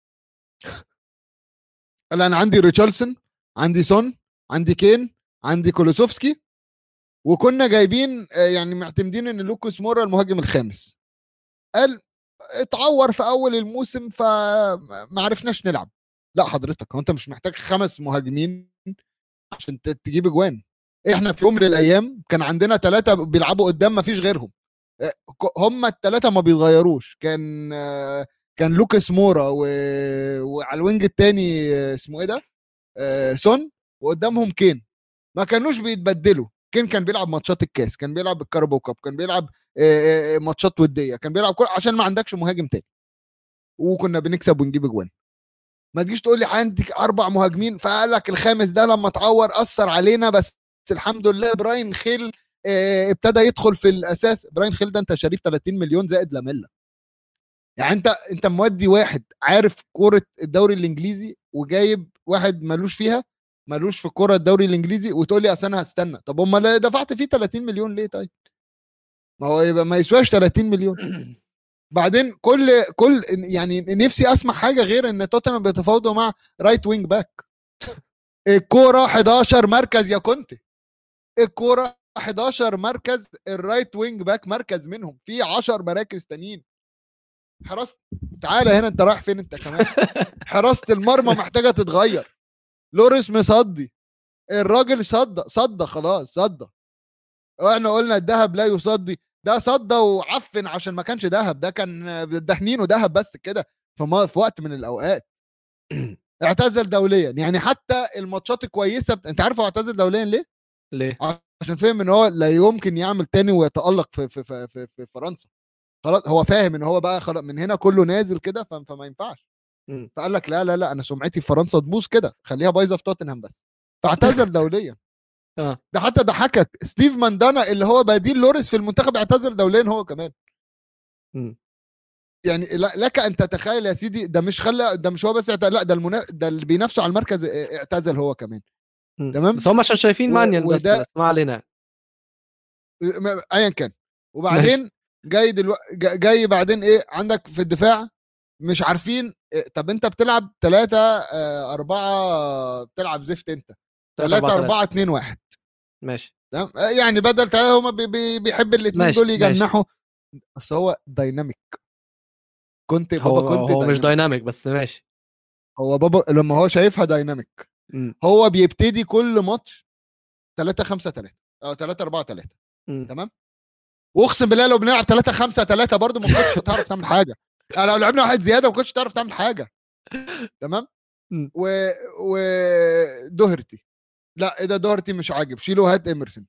قال أنا عندي ريتشاردسون عندي سون عندي كين عندي كولوسوفسكي وكنا جايبين آه، يعني معتمدين إن لوكاس مورا المهاجم الخامس قال اتعور في أول الموسم فما عرفناش نلعب. لا حضرتك هو أنت مش محتاج خمس مهاجمين عشان تجيب اجوان إحنا في يوم من الأيام كان عندنا ثلاثة بيلعبوا قدام ما فيش غيرهم. آه، هم الثلاثه ما بيتغيروش. كان كان لوكاس مورا و... وعلى ال wing الثاني اسمه إيه ده؟ آه، سون وقدامهم كين. ما كانوش بيتبدلوا. كين كان بيلعب ماتشات الكاس كان بيلعب ال Carabao Cup كان بيلعب ماتشات ودية. كان بيلعب كل عشان ما عندكش مهاجم تاني. وكنا بنكسب ونجيب اجوان ما تجيش تقول لي عندك أربع مهاجمين فقال لك الخامس ده لما اتعور أثر علينا بس الحمد لله براين خيل آه، ابتدى يدخل في الأساس. براين خيل ده أنت شاريه ب 30 مليون زائد لاميلا يعني أنت أنت مودي واحد عارف كورة الدوري الإنجليزي وجايب واحد ملوش فيها ملوش في كورة الدوري الإنجليزي وتقول لي أصل أنا هستنى. طب أمال دفعت فيه 30 مليون ليه طيب؟ ما هو يبقى ما يسواش 30 مليون. بعدين كل كل يعني نفسي أسمع حاجة غير إن توتنهام بيتفاوضوا مع right wing back الكورة 11 مركز يا كونتي الكورة 11 مركز ال right wing back مركز منهم. في 10 مراكز تانيين. حراسه تعالى هنا أنت رايح فين أنت كمان؟ حراسه المرمى محتاجة تتغير. لوريس مصدي. الراجل صدى صدى خلاص صدى وإحنا قلنا الذهب لا يصدي. ده صدى وعفن عشان ما كانش ذهب ده كان دهنينه ذهب بس كده في, في وقت من الأوقات. اعتزل دوليا. يعني حتى الماتشات الكويسة بت... انت عارف هو اعتزل دوليا ليه؟ ليه؟ عشان فاهم إن هو لا يمكن يعمل تاني ويتألق في في في, في, في فرنسا. خلاص هو فاهم إن هو بقى خلاص من هنا كله نازل كده فما ينفعش. فقال لك لا لا لا أنا سمعتي في فرنسا تبوظ كده خليها بايظة في توتنهام بس. فاعتزل دوليا. آه. ده حتى ضحكك. ستيف ماندانا اللي هو بديل لوريس في المنتخب اعتزل دوليا هو كمان. مم. يعني لك أن تتخيل يا سيدي ده مش خلى ده مش هو بس اعت- لا ده المنا... ده اللي بينافسوا على المركز اه- اعتزل هو كمان. مم. تمام؟ بس هم عشان شايفين و- مانيان بس وده- بس ما علينا. م- ايا كان. وبعدين جاي دلوقتي جاي بعدين إيه عندك في الدفاع مش عارفين طب أنت بتلعب 3 4 بتلعب زفت أنت. 3 4 2 1 ماشي. تمام؟ آه، يعني بدل ثلاثة هما بي بي بيحب الاثنين دول. يجنحوا بس هو dynamic كونتي هو بابا كونتي هو مش dynamic. dynamic بس ماشي. هو بابا لما هو شايفها dynamic مم. هو بيبتدي كل ماتش 3 5 3 أو 3 4 3 مم. تمام؟ واقسم بالله لو بنلعب 3 5 3 برضه ما كنتش هتعرف تعمل حاجة. يعني لو لعبنا واحد زيادة ما كنتش هتعرف تعمل حاجة. تمام؟ مم. و ودوهرتي لا ده دوهرتي مش عاجب. شيلوا هات إيمرسون.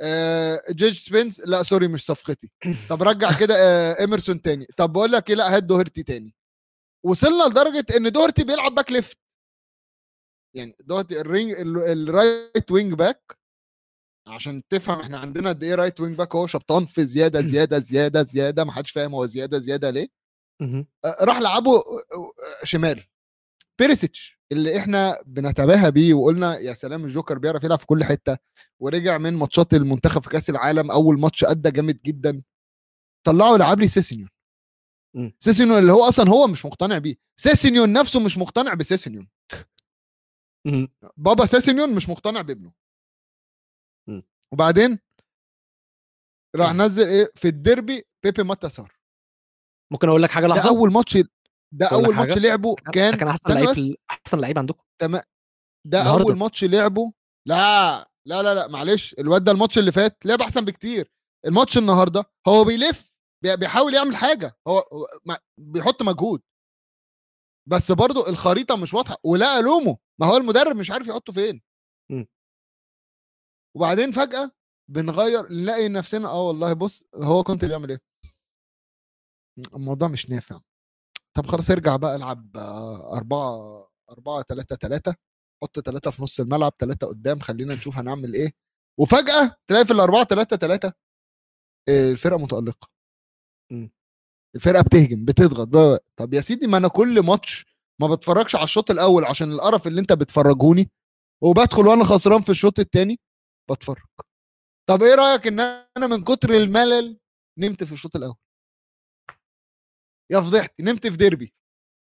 آه جيد سبينس لا sorry مش صفقتي. طب رجع كده آه إيمرسون تاني. طب بقول لك إيه لا هات دوهرتي تاني. وصلنا لدرجة إن دوهرتي بيلعب back left. يعني دوهرتي ال wing ال- ال right wing back عشان تفهم إحنا عندنا قد إيه right wing back هو شبطان في زيادة زيادة زيادة زيادة. ما حدش فاهم هو زيادة زيادة ليه. آه، راح لعبه آه، شمال. بيريسيتش اللي إحنا بنتباهى بيه وقلنا يا سلام الجوكر بيعرف يلعب في كل حتة ورجع من ماتشات المنتخب في كأس العالم أول ماتش أدى جامد جدا طلعوا لعب لي سيسينيون. سيسينيون اللي هو أصلا هو مش مقتنع بيه سيسينيون نفسه مش مقتنع بسيسينيون. بابا سيسينيون مش مقتنع بابنه. وبعدين راح. نزل إيه في الديربي بيبي ماتا صار ممكن أقول لك حاجة لحظة أول ماتش ده أول ماتش حاجة؟ لعبه كان كان أحسن لعيب ال- أحسن لعيب عندكم. ده النهاردة. أول ماتش لعبه. لا لا لا لا معلش. الواد ده الماتش اللي فات لعب أحسن بكتير. الماتش النهارده هو بيلف بي- بيحاول يعمل حاجة. هو بيحط مجهود. بس برضو الخريطة مش واضحة. ولا ألومه. ما هو المدرب مش عارف يحطه فين. وبعدين فجأة بنغير نلاقي نفسنا آه والله بص هو كنت بيعمل إيه؟ الموضوع مش نافع. طب خلاص ارجع بقى العب آه، أربعة أربعة تلاتة تلاتة حط تلاتة في نص الملعب تلاتة قدام خلينا نشوف هنعمل إيه وفجأة تلاقي في الأربعة تلاتة تلاتة آه، الفرقة متألقة مم. الفرقة بتهجم بتضغط بقى. طب يا سيدي ما أنا كل ماتش ما بتفرجش على الشوط الأول عشان القرف اللي أنت بتفرجوني وبدخل وأنا خسران في الشوط التاني بتفرج طب إيه رأيك إن أنا من كتر الملل نمت في الشوط الأول يا فضحتي نمت في ديربي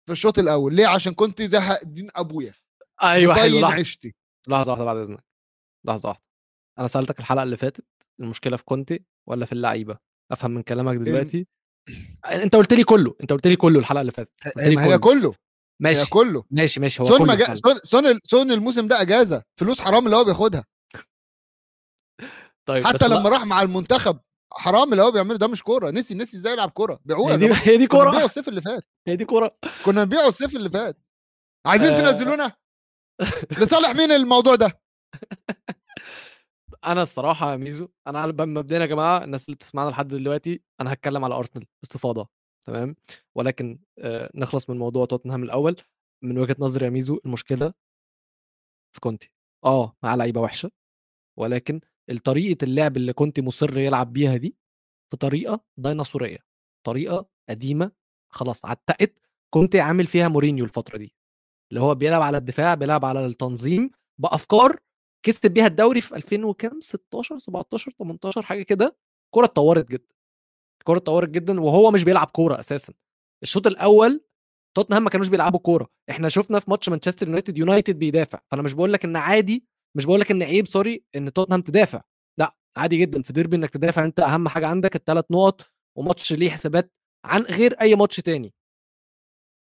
في الشوط الأول. ليه؟ عشان كونتي زهق دين أبويا. أيوه حلو. لحظة. عشتي. لحظة واحدة بعد إذنك. لحظة واحدة. أنا سألتك الحلقة اللي فاتت المشكلة في كونتي ولا في اللعيبة؟ أفهم من كلامك دلوقتي. أنت قلت لي كله أنت قلت لي كله الحلقة اللي فاتت. ما هي كله. هي ماشي. كله. ماشي ماشي. هو سون كله ما جا... فعلا. سون سون سون الموسم ده أجازة. فلوس حرام اللي هو بياخدها. طيب حتى بس لا، لما راح مع المنتخب حرام اللي هو بيعمله ده مش كورة. نسي نسي إزاي يلعب كورة. بيعوه هي دي. هي دي كورة. الصيف اللي فات. هي دي كورة. كنا نبيعه الصيف اللي فات. عايزين آه. تنزلونا؟ لصالح مين الموضوع ده؟ أنا الصراحة يا ميزو أنا على- مبدئيا يا جماعة الناس اللي بتسمعنا لحد دلوقتي أنا هتكلم على ارسنال باستفاضه تمام؟ ولكن آه نخلص من موضوع توتنهام الأول. من وجهة نظري يا ميزو المشكلة في كونتي. آه مع لعيبة وحشة ولكن طريقة اللعب اللي كنت مصر يلعب بيها دي في طريقة ديناصورية طريقة قديمة خلاص عتقت كونتي عامل فيها مورينيو الفترة دي. اللي هو بيلعب على الدفاع بيلعب على التنظيم بأفكار كسب بيها الدوري في 2000 وكام 16 17 18 حاجة كده كرة اتطورت جدا الكوره اتطورت جدا وهو مش بيلعب كورة أساسا. الشوط الأول توتنهام ما كانوش بيلعبوا كورة إحنا شفنا في ماتش مانشستر يونايتد يونايتد بيدافع فأنا مش بقول لك إن عادي مش بقول لك إن عيب sorry إن توتنهام تدافع. لأ عادي جدا في ديربي إنك تدافع. أنت أهم حاجة عندك الثلاث نقط وماتش ليه حسابات عن غير أي ماتش تاني.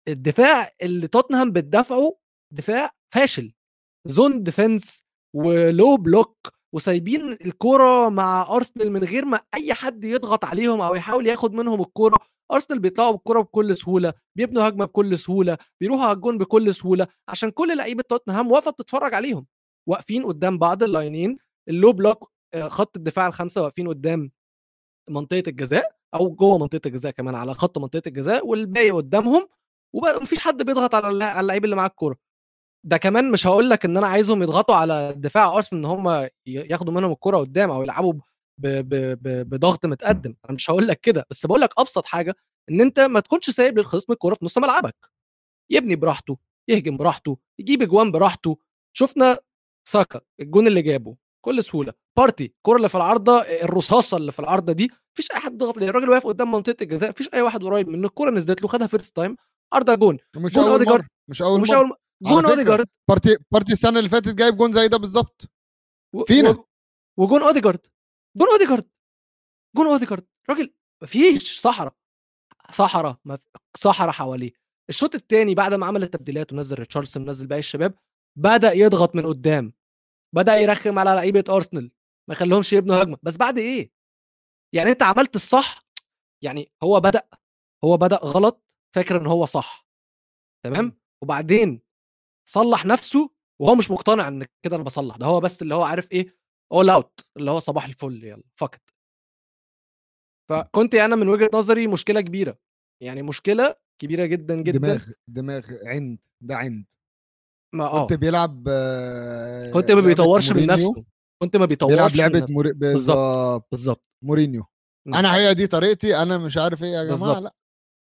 الدفاع اللي توتنهام بتدافعه دفاع فاشل. zone defence و low block وسايبين الكورة مع ارسنال من غير ما أي حد يضغط عليهم أو يحاول ياخد منهم الكورة. ارسنال بيطلعوا بالكورة بكل سهولة بيبنوا هجمة بكل سهولة بيروحوا على الجون بكل سهولة. عشان كل لعيبة توتنهام واقفة بتتفرج عليهم. واقفين قدام بعض ال line ين ال low block آه، خط الدفاع الخمسة واقفين قدام منطقة الجزاء أو جوه منطقة الجزاء كمان على خط منطقة الجزاء والباقي قدامهم ومفيش حد بيضغط على اللعيب اللي معاه الكورة. ده كمان مش هقول لك إن أنا عايزهم يضغطوا على دفاع ارسنال إن هم ياخدوا منهم الكره قدام أو يلعبوا بضغط متقدم. أنا مش هقول لك كده بس بقول لك أبسط حاجة إن أنت ما تكونش سايب للخصم الكورة في نص ملعبك. يبني براحته يهجم براحته يجيب أجوان براحته. شفنا ساكا الجون اللي جابه بكل سهولة. بارتي الكره اللي في العارضة الرصاصة اللي في العارضة دي مفيش أي حد ضغط عليه الراجل واقف قدام منطقة الجزاء مفيش أي واحد قريب منه الكرة نزلت له خدها first time عارضة جون. مش جون أول مرة. مش أول مش. أول جون أوديجارد. بارتي بارتي السنة اللي فاتت جايب جون زي ده بالظبط. فينا. و- وجون أوديجارد. جون أوديجارد. جون أوديجارد. راجل مفيش صحراء صحراء. صحراء حواليه. الشوط الثاني بعد ما عمل التبديلات ونزل ريتشاردسون نزل باقي الشباب بدأ يضغط من قدام. بدأ يرخم على لعيبة أرسنال ما يخليهمش يبنوا هجمة. بس بعد إيه؟ يعني أنت عملت الصح يعني هو بدأ هو بدأ غلط فاكر إن هو صح. تمام؟ وبعدين صلح نفسه وهو مش مقتنع إن كده أنا بصلح ده هو بس اللي هو عارف إيه؟ اول اوت اللي هو صباح الفل يلا فقط فكنت أنا من وجهة نظري مشكلة كبيرة يعني مشكلة كبيرة جدا جدا. دماغ دماغ عند ده عند. ما آه. كنت بيلعب آه، كنت ما لعبة بيطورش من. نفسه. كنت ما بيطورش بيلعب لعبة. موري... بالظبط. بالظبط مورينيو. أنا هي دي طريقتي أنا مش عارف إيه يا جماعة بالظبط. لأ.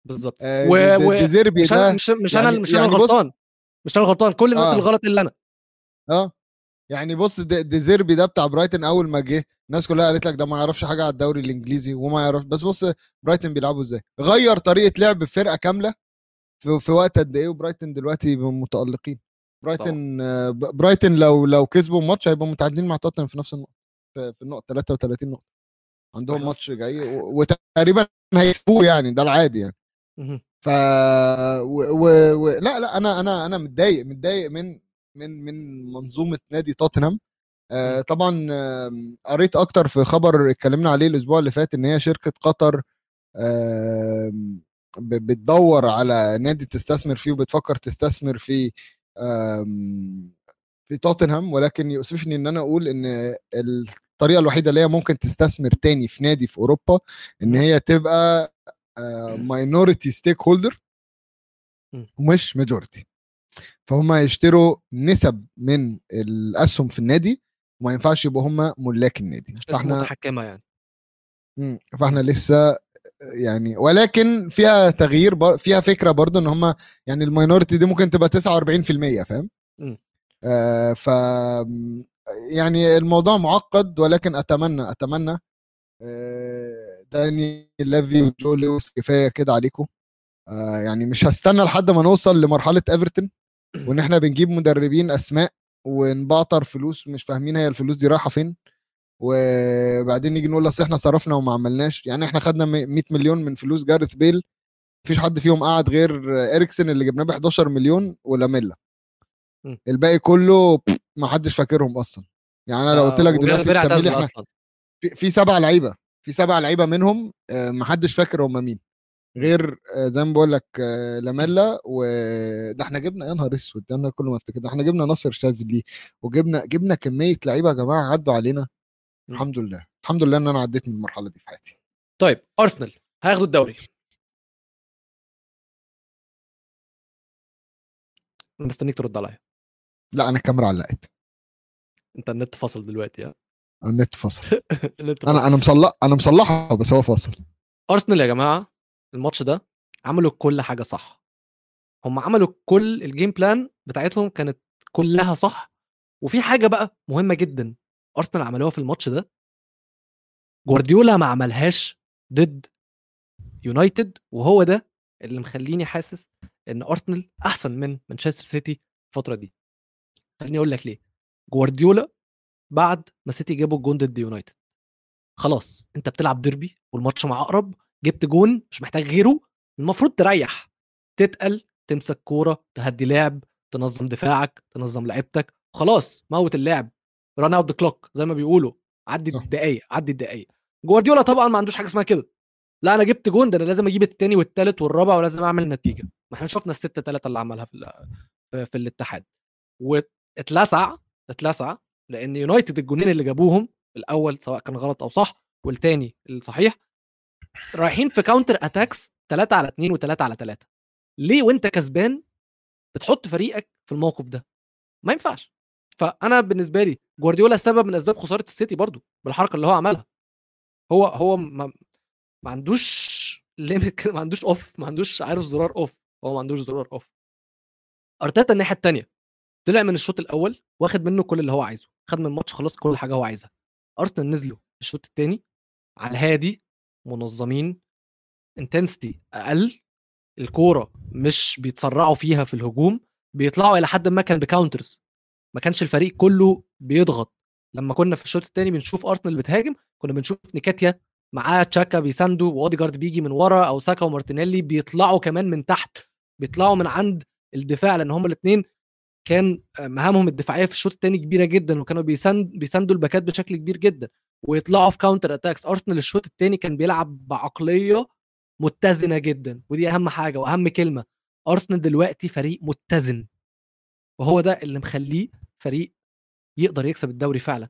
بالظبط آه، و- و- دي- ديزيربي مش أنا ده مش مش أنا يعني- مش أنا يعني بص- الغلطان. مش أنا الغلطان. كل الناس آه. اللي غلط إلا أنا. آه. يعني بص دي- ديزيربي ده بتاع برايتن أول ما جه الناس كلها قالت لك ده ما يعرفش حاجة على الدوري الإنجليزي وما يعرف بس بص برايتن بيلعبوا إزاي؟ غير طريقة لعب فرقة كاملة في, في وقت قد إيه؟ وبرايتن دلوقتي متالقين برايتن آه، ب- برايتن لو لو كسبوا الماتش هيبقوا متعادلين مع توتنهام في نفس النقطه في, النقطه 33 نقطة. عندهم ماتش جاي وتقريبا هيكسبوه يعني ده العادي يعني. ف و... و... و... لا لا أنا أنا أنا متضايق متضايق من من من منظومة نادي توتنهام. آه. طبعا آم، قريت أكتر في خبر اتكلمنا عليه الأسبوع اللي فات إن هي شركة قطر ب- بتدور على نادي تستثمر فيه وبتفكر تستثمر في في توتنهام ولكن يؤسفني إن أنا أقول إن الطريقة الوحيدة اللي هي ممكن تستثمر تاني في نادي في أوروبا إن م. هي تبقى minority stakeholder. ومش majority فهم يشتروا نسب من الأسهم في النادي وما ينفعش يبقوا هم ملاك النادي فإحنا متحكمة يعني مم. فإحنا لسه يعني ولكن فيها تغيير بر... فيها فكرة برضه إن هم يعني ال minority دي ممكن تبقى 49% فاهم؟ آه ف يعني الموضوع معقد ولكن أتمنى أتمنى آه داني ليفي وجو لويس كفاية كده عليكم. آه يعني مش هستنى لحد ما نوصل لمرحلة إيفرتون وإن إحنا بنجيب مدربين أسماء ونبعتر فلوس مش فاهمين هي الفلوس دي رايحة فين. وبعدين نيجي نقول أصل إحنا صرفنا وما عملناش. يعني إحنا خدنا 100 مليون من فلوس جارث بيل مفيش حد فيهم قعد غير إريكسن اللي جبناه ب 11 مليون ولاميلا. الباقي كله ما حدش فاكرهم أصلا. يعني أنا لو قلت لك آه، دلوقتي وغير تسمي لي إحنا في, سبع لعيبة في سبع لعيبة منهم آه، ما حدش فاكر هم مين. غير آه، زي ما بقول لك لاميلا وده إحنا جبنا يا نهار أسود ده أنا كل ما أفتكر ده إحنا جبنا ناصر شاذلي وجبنا جبنا كمية لعيبة يا جماعة عدوا علينا. الحمد لله. الحمد لله إن أنا عديت من المرحلة دي في حياتي. طيب أرسنال هياخدوا الدوري. أنا مستنيك ترد عليا. لا أنا الكاميرا علقت. أنت النت فصل دلوقتي ها؟ النت فصل. النت. أنا أنا مصلح أنا مصلحها بس هو فاصل أرسنال يا جماعة الماتش ده عملوا كل حاجة صح. هم عملوا كل ال game plan بتاعتهم كانت كلها صح. وفي حاجة بقى مهمة جدا. أرسنال عملوها في الماتش ده جوارديولا ما عملهاش ضد يونايتد وهو ده اللي مخليني حاسس إن أرسنال أحسن من مانشستر سيتي الفترة دي. خليني أقول لك ليه. جوارديولا بعد ما سيتي جابوا الجون ضد يونايتد خلاص أنت بتلعب ديربي والماتش مع أقرب جبت جون مش محتاج غيره المفروض تريح تتقل تمسك كورة تهدي لعب تنظم دفاعك تنظم لعيبتك خلاص موت اللعب run out the clock زي ما بيقولوا عدي. الدقايق عدي الدقايق. جوارديولا طبعا ما عندوش حاجة اسمها كده. لا أنا جبت جون ده أنا لازم أجيب التاني والتالت والرابع ولازم أعمل نتيجة. ما إحنا شفنا الستة تلاتة اللي عملها في, في الاتحاد. واتلسع اتلسع لأن يونايتد الجونين اللي جابوهم الأول سواء كان غلط أو صح والتاني الصحيح رايحين في counter attacks 3 على 2 و3 على 3 ليه وأنت كسبان بتحط فريقك في الموقف ده؟ ما ينفعش. فأنا بالنسبة لي جوارديولا سبب من أسباب خسارة السيتي برضو بالحركة اللي هو عملها. هو هو ما, ما عندوش limit كده ما عندوش off ما عندوش عارف زرار off هو ما عندوش زرار off أرتيتا الناحية الثانية طلع من الشوط الأول واخد منه كل اللي هو عايزه خد من الماتش خلاص كل حاجة هو عايزها. أرسنال نزلوا الشوط الثاني على الهادي منظمين intensity أقل الكورة مش بيتسرعوا فيها في الهجوم بيطلعوا إلى حد ما كان ب counters ما كانش الفريق كله بيضغط. لما كنا في الشوط الثاني بنشوف أرسنال بتهاجم كنا بنشوف نيكاتيا معاه تشاكا بيساندو واوديجارد بيجي من ورا أو ساكا ومارتينيلي بيطلعوا كمان من تحت بيطلعوا من عند الدفاع لأن هم الاثنين كان مهامهم الدفاعية في الشوط الثاني كبيرة جدا وكانوا بيساند بيساندوا الباكات بشكل كبير جدا. ويطلعوا في counter attacks أرسنال الشوط الثاني كان بيلعب بعقلية متزنة جدا. ودي أهم حاجة وأهم كلمة. أرسنال دلوقتي فريق متزن. وهو ده اللي مخليه فريق يقدر يكسب الدوري فعلا.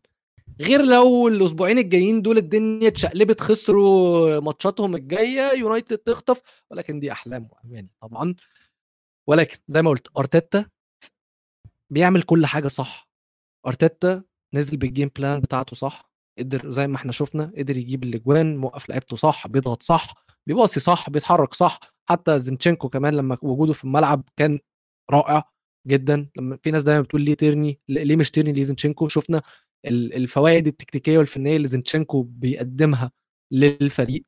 غير لو الأسبوعين الجايين دول الدنيا اتشقلبت خسروا ماتشاتهم الجاية يونايتد تخطف ولكن دي أحلام واماني طبعا. ولكن زي ما قلت أرتيتا بيعمل كل حاجة صح. أرتيتا نزل بال game plan بتاعته صح قدر زي ما إحنا شفنا قدر يجيب الأجوان موقف لعيبته صح بيضغط صح بيباصي صح بيتحرك صح. حتى زينشينكو كمان لما وجوده في الملعب كان رائع. جدا لما في ناس دايما بتقول ليه تيرني ليه مش تيرني ليه زينشينكو شفنا ال- الفوائد التكتيكية والفنية اللي زينشينكو بيقدمها للفريق.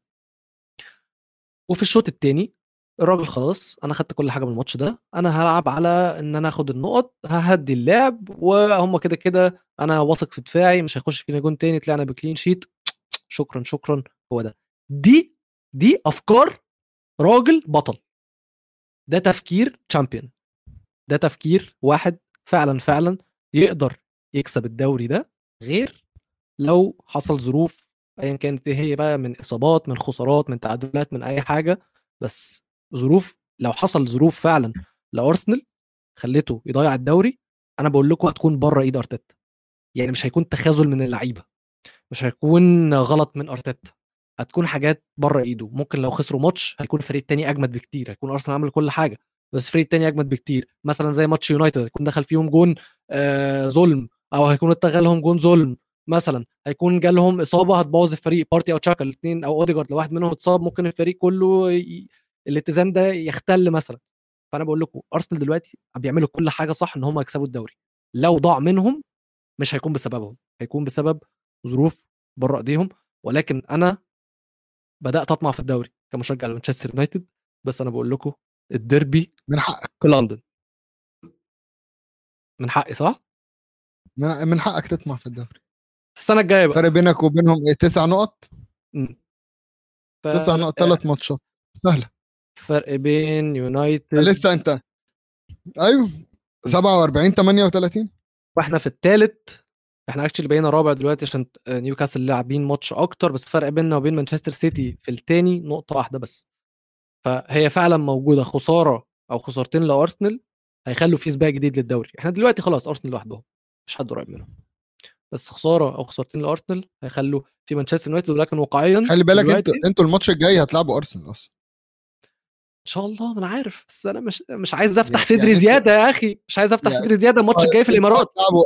وفي الشوط الثاني الراجل خلاص أنا خدت كل حاجة من الماتش ده أنا هلعب على إن أنا آخد النقط ههدي اللعب وهم كده كده أنا واثق في دفاعي مش هيخش فينا جون تاني طلعنا ب clean sheet شكرا شكرا هو ده. دي دي أفكار راجل بطل. ده تفكير تشامبيون ده تفكير واحد فعلا فعلا يقدر يكسب الدوري ده غير لو حصل ظروف ايا كانت إيه هي بقى من إصابات من خسارات من تعادلات من أي حاجة بس ظروف لو حصل ظروف فعلا لأرسنال خليته يضيع الدوري أنا بقول لكم هتكون بره إيد أرتيتا. يعني مش هيكون تخاذل من اللعيبة مش هيكون غلط من أرتيتا. هتكون حاجات بره إيده. ممكن لو خسروا ماتش هيكون الفريق التاني أجمد بكتير هيكون أرسنال عمل كل حاجة. بس الفريق التاني أجمد بكتير. مثلا زي ماتش يونايتد هيكون دخل فيهم جون آه ظلم أو هيكون اتغى لهم جون ظلم. مثلا هيكون جالهم إصابة هتبوظ الفريق. بارتي أو تشاكا الاثنين أو أوديجارد لو واحد منهم اتصاب ممكن الفريق كله ي... الاتزان ده يختل مثلا. فأنا بقول لكم أرسنال دلوقتي بيعملوا كل حاجة صح إن هم يكسبوا الدوري. لو ضاع منهم مش هيكون بسببهم. هيكون بسبب ظروف بره إيديهم. ولكن أنا بدأت أطمع في الدوري كمشجع لمانشستر يونايتد. بس أنا بقول لكم الديربي من حقك. في لندن. من حقي صح؟ من, من حقك تطمع في الدوري. السنة الجاية بقى. فرق بينك وبينهم إيه تسع نقط. ف... تسع نقط ثلاث ماتشات. سهلة. فرق بين يونايتد لسه أنت أيوه. 47 38 وإحنا في الثالث إحنا actually بقينا رابع دلوقتي عشان نيوكاسل لاعبين ماتش أكتر بس الفرق بيننا وبين مانشستر سيتي في الثاني نقطة واحدة بس. فهي فعلا موجودة خسارة أو خسارتين لأرسنال هيخلوا في سباق جديد للدوري. إحنا دلوقتي خلاص أرسنال لوحدهم مش حد قريب منهم. بس خسارة أو خسارتين لأرسنال هيخلوا في مانشستر يونايتد ولكن واقعيا خلي بالك أنتوا أنتوا الماتش الجاي هتلعبوا أرسنال أصلا. إن شاء الله ما أنا عارف بس أنا مش مش عايز أفتح يعني- صدري يعني انتوا- زيادة يا أخي مش عايز أفتح يعني- صدري زيادة الماتش الجاي في الإمارات. هتلعبوا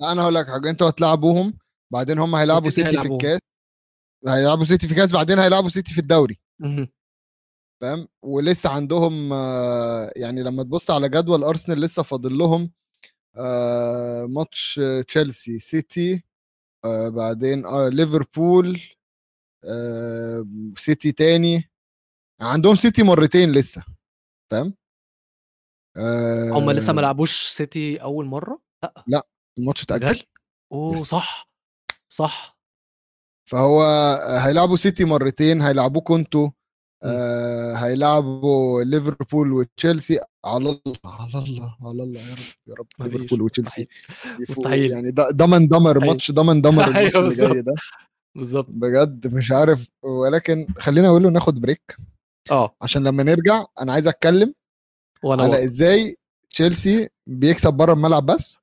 لا أنا هقول لك حاجة أنتوا هتلعبوهم بعدين هم هيلعبوا سيتي في. الكاس هيلعبوا سيتي في الكاس بعدين هيلعبوا سيتي في الدوري. فاهم؟ ولسه عندهم آه، يعني لما تبص على جدول أرسنال لسه فاضل لهم آه، ماتش تشيلسي سيتي آه، بعدين ليفربول سيتي تاني. عندهم سيتي مرتين لسه فاهم؟ هم لسه ما لعبوش سيتي أول مرة؟ لأ. الماتش اتأجل. oh yes. صح صح. فهو هيلعبوا سيتي مرتين هيلعبوكوا أنتوا آه هيلعبوا ليفربول وتشيلسي على الله على الله على الله يا رب يا رب ليفربول وتشيلسي مستحيل. يعني ضمن دمر. ماتش ضمن دمر الماتش أيوة اللي جاي. ده بالظبط بجد مش عارف ولكن خلينا أقول له ناخد break آه عشان لما نرجع أنا عايز أتكلم وأنا على. إزاي تشيلسي بيكسب بره الملعب بس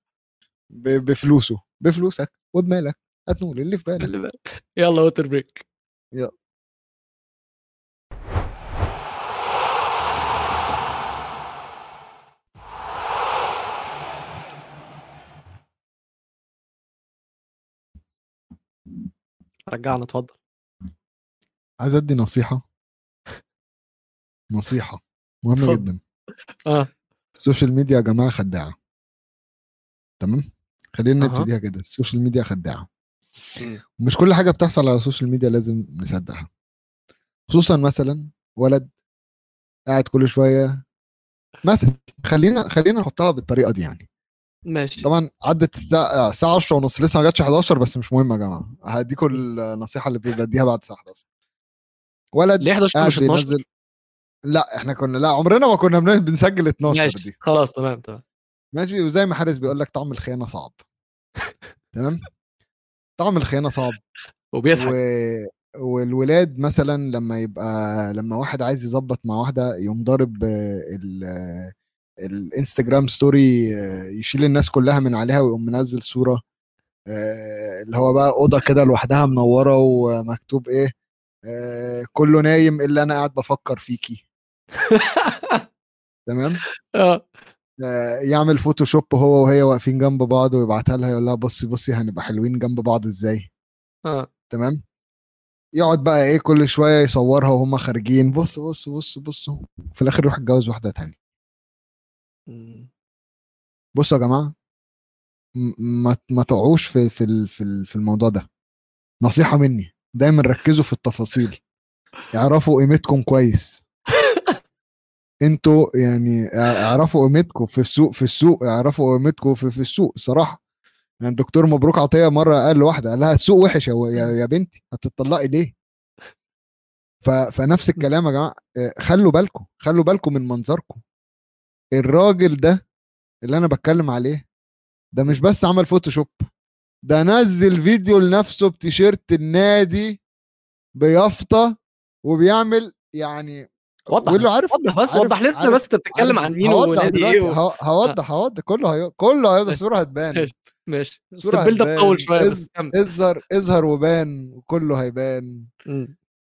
بفلوسه بفلوسك وبمالك هتنقول اللي في بالك. يلا water break يلا. رجعنا اتفضل. عايز أدي نصيحة. نصيحة مهمة. جدا. آه. ال social media يا جماعة خداعة. تمام؟ خلينا أها. نبتديها كده ال social media خداعة. مش كل حاجة بتحصل على ال social media لازم نصدقها. خصوصا مثلا ولد قاعد كل شوية مثلا خلينا خلينا نحطها بالطريقة دي يعني. ماشي. طبعا عدت الساعة الساعة 10 ونص. لسه ما جاتش 11 بس مش مهم يا جماعة. هديكم النصيحة اللي بديها بعد الساعة 11 ولد ليه 11 قاعد مش 12 بينزل لا إحنا كنا لا عمرنا ما كنا بن- بنسجل 12 ماشي. دي. خلاص تمام تمام. ماشي. وزي ما حارس بيقول لك طعم الخيانة صعب. تمام؟ طعم الخيانة صعب. وبيضحك. و... والولاد مثلا لما يبقى لما واحد عايز يظبط مع واحدة يقوم ضارب آه، ال... الانستجرام ستوري آه، يشيل الناس كلها من عليها ويقوم منزل صورة آه، اللي هو بقى أوضة كده لوحدها منورة ومكتوب إيه آه، كله نايم إلا أنا قاعد بفكر فيكي. تمام؟ آه. يعمل فوتوشوب هو وهي واقفين جنب بعض ويبعتها لها يقول لها بصي بصي هنبقى حلوين جنب بعض إزاي؟ آه. تمام؟ يقعد بقى إيه كل شوية يصورها وهم خارجين بص بص بص بص في الآخر يروح يتجوز واحدة تانية. بصوا يا جماعة ما ما تقعوش في في في في الموضوع ده. نصيحة مني دايما ركزوا في التفاصيل. اعرفوا قيمتكم كويس. أنتوا يعني اعرفوا قيمتكم في السوق في السوق اعرفوا قيمتكم في, في السوق. الصراحه يعني الدكتور مبروك عطية مرة قال لواحدة قال لها السوق وحش يا, يا, بنتي هتطلقي ليه؟ ف... فنفس الكلام يا جماعة آه، خلوا بالكم خلوا بالكم من منظركم. الراجل ده اللي أنا بتكلم عليه ده مش بس عمل Photoshop ده نزل فيديو لنفسه بتيشيرت النادي بيافطة وبيعمل يعني وضح واللي بس. عارف- وضح بس عارف- وضح لنا عارف- بس أنت بتتكلم عن مين ونادي إيه و... هو- هوضح هوضح كله هي... كله هيوضح. الصورة هتبان ماشي بس ال build up. طول شوية إز- اظهر اظهر وبان وكله هيبان.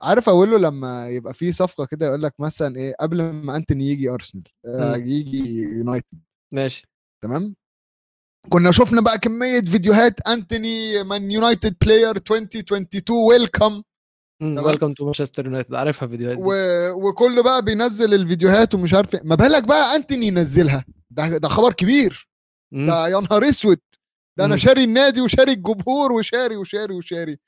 عارف أقول له لما يبقى في صفقة كده يقول لك مثلا إيه قبل ما انتوني يجي أرسنال آه،. يجي يونايتد ماشي تمام كنا شفنا بقى كمية فيديوهات Antony Man United player 2022 welcome. Welcome to Manchester United عارفها فيديوهات دي. و... وكله بقى بينزل الفيديوهات ومش عارف إيه. ما بالك بقى أنتوني ينزلها ده ده خبر كبير مم. ده يا نهار أسود ده أنا مم. شاري النادي وشاري الجمهور وشاري وشاري وشاري.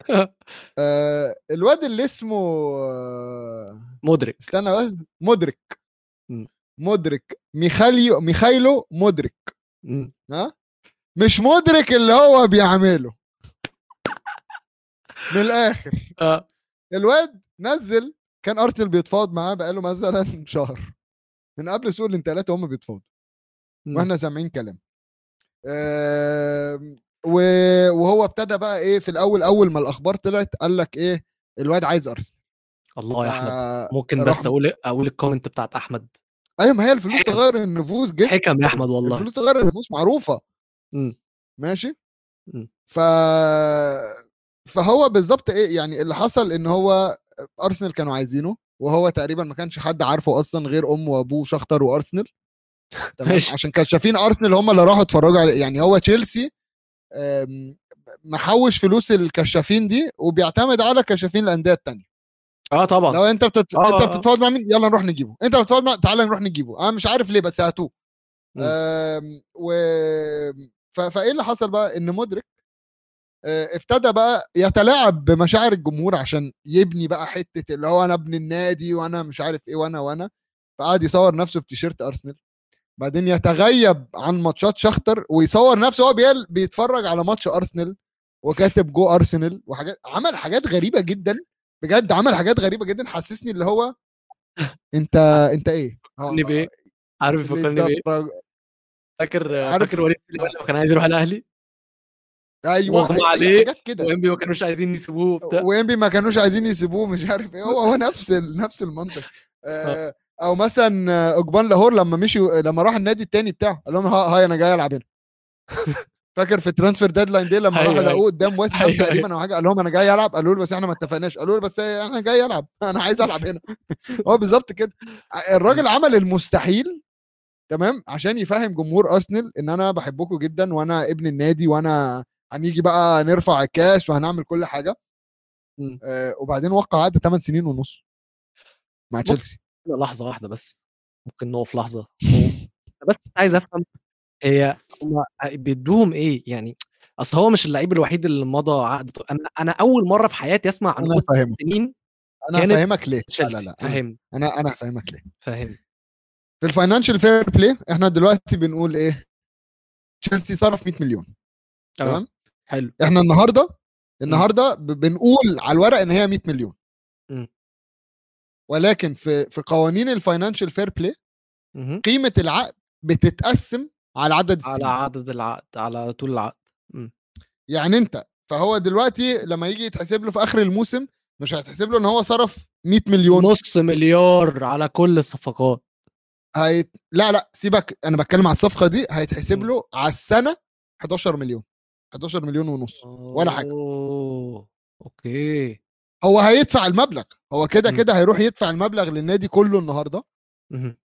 آه الواد اللي اسمه مدرك استنى بس مدرك. مدرك ميخاليو ميخايلو مدرك مم. ها؟ مش مدرك اللي هو بيعمله. من الآخر. آه. الواد نزل كان ارسنال بيتفاوض معاه بقاله مثلا شهر. من قبل سوق الانتقالات هم بيتفاوضوا. وإحنا سامعين كلام. وهو ابتدى بقى إيه في الأول أول ما الأخبار طلعت قال لك إيه الواد عايز أرسنال. الله يا أحمد. ممكن راح- بس أقول أقول الكومنت بتاعت أحمد. أيوه ما هي الفلوس حكم. تغير النفوس جدا. حكم يا أحمد والله. الفلوس تغير النفوس معروفة. مم. ماشي؟ مم. ف فهو بالظبط إيه يعني اللي حصل إن هو أرسنال كانوا عايزينه وهو تقريبا ما كانش حد عارفه أصلا غير أمه وأبوه شختر وأرسنال. تمام. عشان كشافين أرسنال هم اللي راحوا اتفرجوا عليه يعني هو تشيلسي محوش فلوس الكشافين دي وبيعتمد على كشافين الأندية التانية. آه طبعا. لو أنت بتت... آه، أنت آه. بتتفاوض مع مين؟ يلا نروح نجيبه. أنت بتتفاوض مع تعالى نروح نجيبه. أنا مش عارف ليه بس هاتوه. و ف... فإيه اللي حصل بقى؟ إن مدرك آه، ابتدى بقى يتلاعب بمشاعر الجمهور عشان يبني بقى حتة اللي هو أنا ابن النادي وأنا مش عارف إيه وأنا وأنا فقعد يصور نفسه بتيشيرت أرسنال. بعدين يتغيب عن ماتشات شختر ويصور نفسه هو بيتفرج على ماتش أرسنال وكاتب جو أرسنال وحاجات عمل حاجات غريبة جدا بجد عمل حاجات غريبة جدا حسسني اللي هو أنت أنت إيه؟ فكرني بإيه؟ عارف يفكرني بإيه؟ فاكر عارف- فاكر وليد لما كان عايز يروح الأهلي؟ أيوه واغمى عليه حاجات كده. وانبي ما كانوش عايزين يسيبوه وبتاع. ويمبي ما كانوش عايزين يسيبوه مش عارف إيه هو هو نفس ال... نفس المنطق. آه، أو مثلا آه، اوجبان لاهور لما مشي لما راح النادي التاني بتاعه قال لهم ها- هاي أنا جاي ألعب هنا. فاكر في transfer deadline day لما أيوة، راحوا أيوة. لقوه قدام ويست هام أيوة، تقريبا أو حاجة قال لهم أنا جاي ألعب. قالوا له بس إحنا ما اتفقناش. قالوا له بس أنا جاي ألعب. أنا عايز ألعب هنا. هو بالظبط كده. الراجل عمل المستحيل تمام عشان يفهم جمهور أرسنال إن أنا بحبكم جدا وأنا ابن النادي وأنا هنيجي بقى نرفع الكاس وهنعمل كل حاجة. آه وبعدين وقع عقد 8 سنين ونص مع. تشيلسي. لحظة واحدة بس ممكن نقف لحظة. بس عايز أفهم هي هم بيدوهم إيه؟ يعني أصل هو مش اللعيب الوحيد اللي مضى عقد أنا أنا أول مرة في حياتي أسمع عن أنا سنين أنا هفهمك ليه؟ لا لا لا فاهم أنا أنا هفهمك ليه. فاهم في ال financial fair play إحنا دلوقتي بنقول إيه؟ تشيلسي صرف 100 مليون. تمام؟ حلو. إحنا النهارده النهارده ب- بنقول على الورق إن هي 100 مليون. ولكن في في قوانين ال financial fair play. قيمة العقد بتتقسم على عدد على السنين عدد العقد على طول العقد يعني انت فهو دلوقتي لما يجي يتحسب له في آخر الموسم مش هيتحسب له إن هو صرف 100 مليون نص مليار على كل الصفقات هيت... لا لا سيبك أنا بتكلم على الصفقة دي هيتحسب. له على السنة 11 مليون 11 مليون ونص ولا حاجة. أوه. أوكي هو هيدفع المبلغ هو كده. كده هيروح يدفع المبلغ للنادي كله النهارده.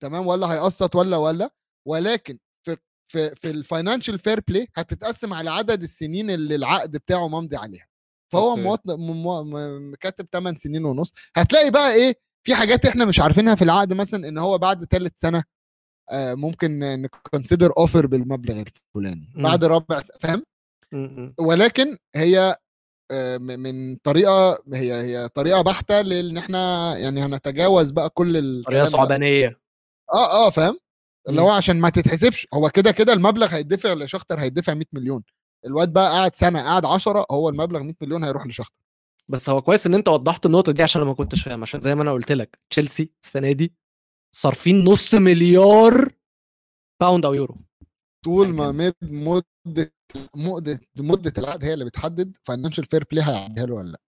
تمام ولا هيقسط ولا ولا ولكن في في في ال financial fair play هتتقسم على عدد السنين اللي العقد بتاعه ممضي عليها فهو okay. موط... م... م... كاتب 8 سنين ونص هتلاقي بقى إيه في حاجات إحنا مش عارفينها في العقد مثلا إن هو بعد ثالث سنة آه ممكن ن consider offer بالمبلغ الفلاني. بعد ربع فاهم. ولكن هي من طريقة هي هي طريقة بحتة لإن إحنا يعني هنتجاوز بقى كل طريقة. صعبانية. آه آه فاهم؟ اللي. هو عشان ما تتحسبش هو كده كده المبلغ هيدفع لشختر هيدفع 100 مليون. الواد بقى قاعد سنة قاعد 10 هو المبلغ 100 مليون هيروح لشختر بس هو كويس إن أنت وضحت النقطة دي عشان أنا ما كنتش فاهم عشان زي ما أنا قلت لك تشيلسي السنة دي صارفين نص مليار pound أو يورو طول ما مد مدة مدة العقد هي اللي بتحدد financial fair play هيعديها له ولا لأ.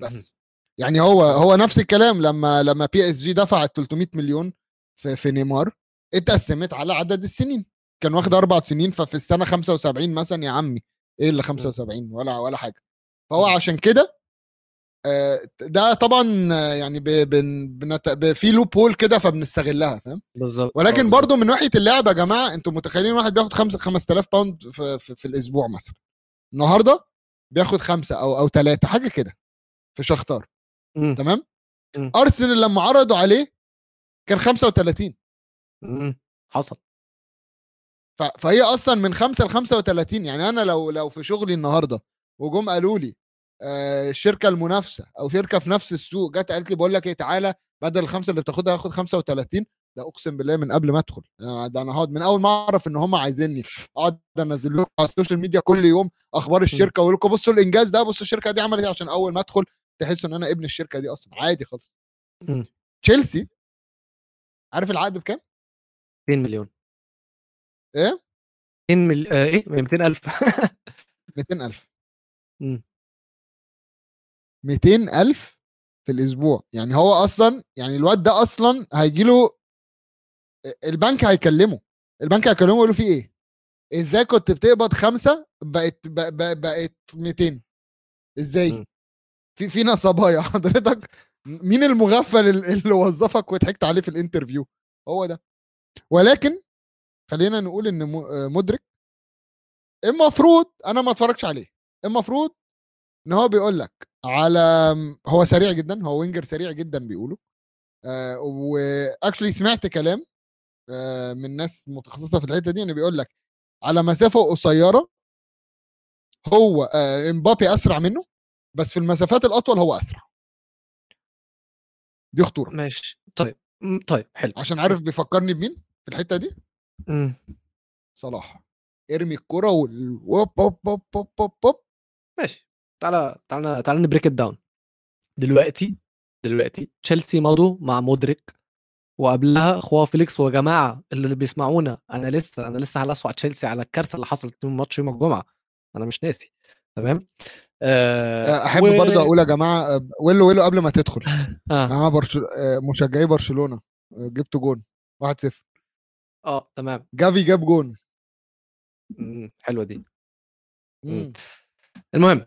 بس. يعني هو هو نفس الكلام لما لما PSG دفعت 300 مليون في في نيمار اتقسمت على عدد السنين. كان واخد أربع سنين ففي السنة 75 مثلا يا عمي إيه اللي 75 ولا ولا حاجة. فهو. عشان كده ده طبعا آه، يعني بنت... في لوب هول كده فبنستغلها فاهم؟ بالظبط. ولكن برضو من ناحية اللعب يا جماعة أنتوا متخيلين واحد بياخد 5 5000 باوند في, في, في الأسبوع مثلا. النهارده بياخد خمسة أو أو ثلاثة حاجة كده في شختار مم. تمام. أرسنال لما عرضوا عليه كان 35 مم. حصل. ف- فهي أصلا من 5 ل 35 يعني أنا لو لو في شغلي النهارده وجم قالوا لي آه، الشركة المنافسة أو شركة في نفس السوق. جت قالت لي بقول لك إيه تعالى بدل الخمسة اللي بتاخدها هاخد 35 ده أقسم بالله من قبل ما أدخل. ده أنا هقعد من أول ما أعرف إن هم عايزيني أقعد أنزل لكم على ال social media كل يوم أخبار الشركة واقول لكم بصوا الإنجاز ده بصوا الشركة دي عملت إيه؟ عشان أول ما أدخل تحسوا إن أنا ابن الشركة دي أصلا. عادي خالص. تشيلسي؟ عارف العقد بكام؟ 200 مليون. إيه؟ 200 مل... آه إيه؟ 200000 200000 مم. 200000 في الأسبوع. يعني هو أصلا يعني الواد ده أصلا هيجي له البنك هيكلمه. البنك هيكلمه يقول له في إيه؟ إزاي كنت بتقبض خمسة بقت بقت 200 إزاي. في في نصبايا. حضرتك مين المغفل ال- اللي وظفك وضحكت عليه في الانترفيو؟ هو ده. ولكن خلينا نقول إن مدرك المفروض أنا ما أتفرجش عليه. المفروض إن هو بيقول لك على هو سريع جدا هو وينجر سريع جدا بيقولوا آه واكشلي سمعت كلام آه من ناس متخصصة في الحتة دي إن بيقول لك على مسافة قصيرة هو آه، إمبابي أسرع منه بس في المسافات الأطول هو أسرع. دي خطورة. ماشي. طيب طيب حلو. عشان عارف بيفكرني بمين في الحتة دي؟ مم. صلاح. إرمي الكرة وال ووب ووب ووب ووب. ماشي. تعالى تعالى تعالى ن break down دلوقتي دلوقتي تشيلسي مضوا مع مودريك وقبلها خواو فيليكس وجماعة اللي بيسمعونا. أنا لسه أنا لسه هلسوا على تشيلسي على الكارثة اللي حصلت يوم ماتش يوم الجمعة. أنا مش ناسي. تمام؟ آه أحب و- برضه أقول يا جماعة آه، ويلو ويلو قبل ما تدخل. آه, أنا برشل... آه، مشجعي برشلونة آه، جبت جون 1-0 آه تمام. جافي جاب جون. مم، حلوة دي. مم. المهم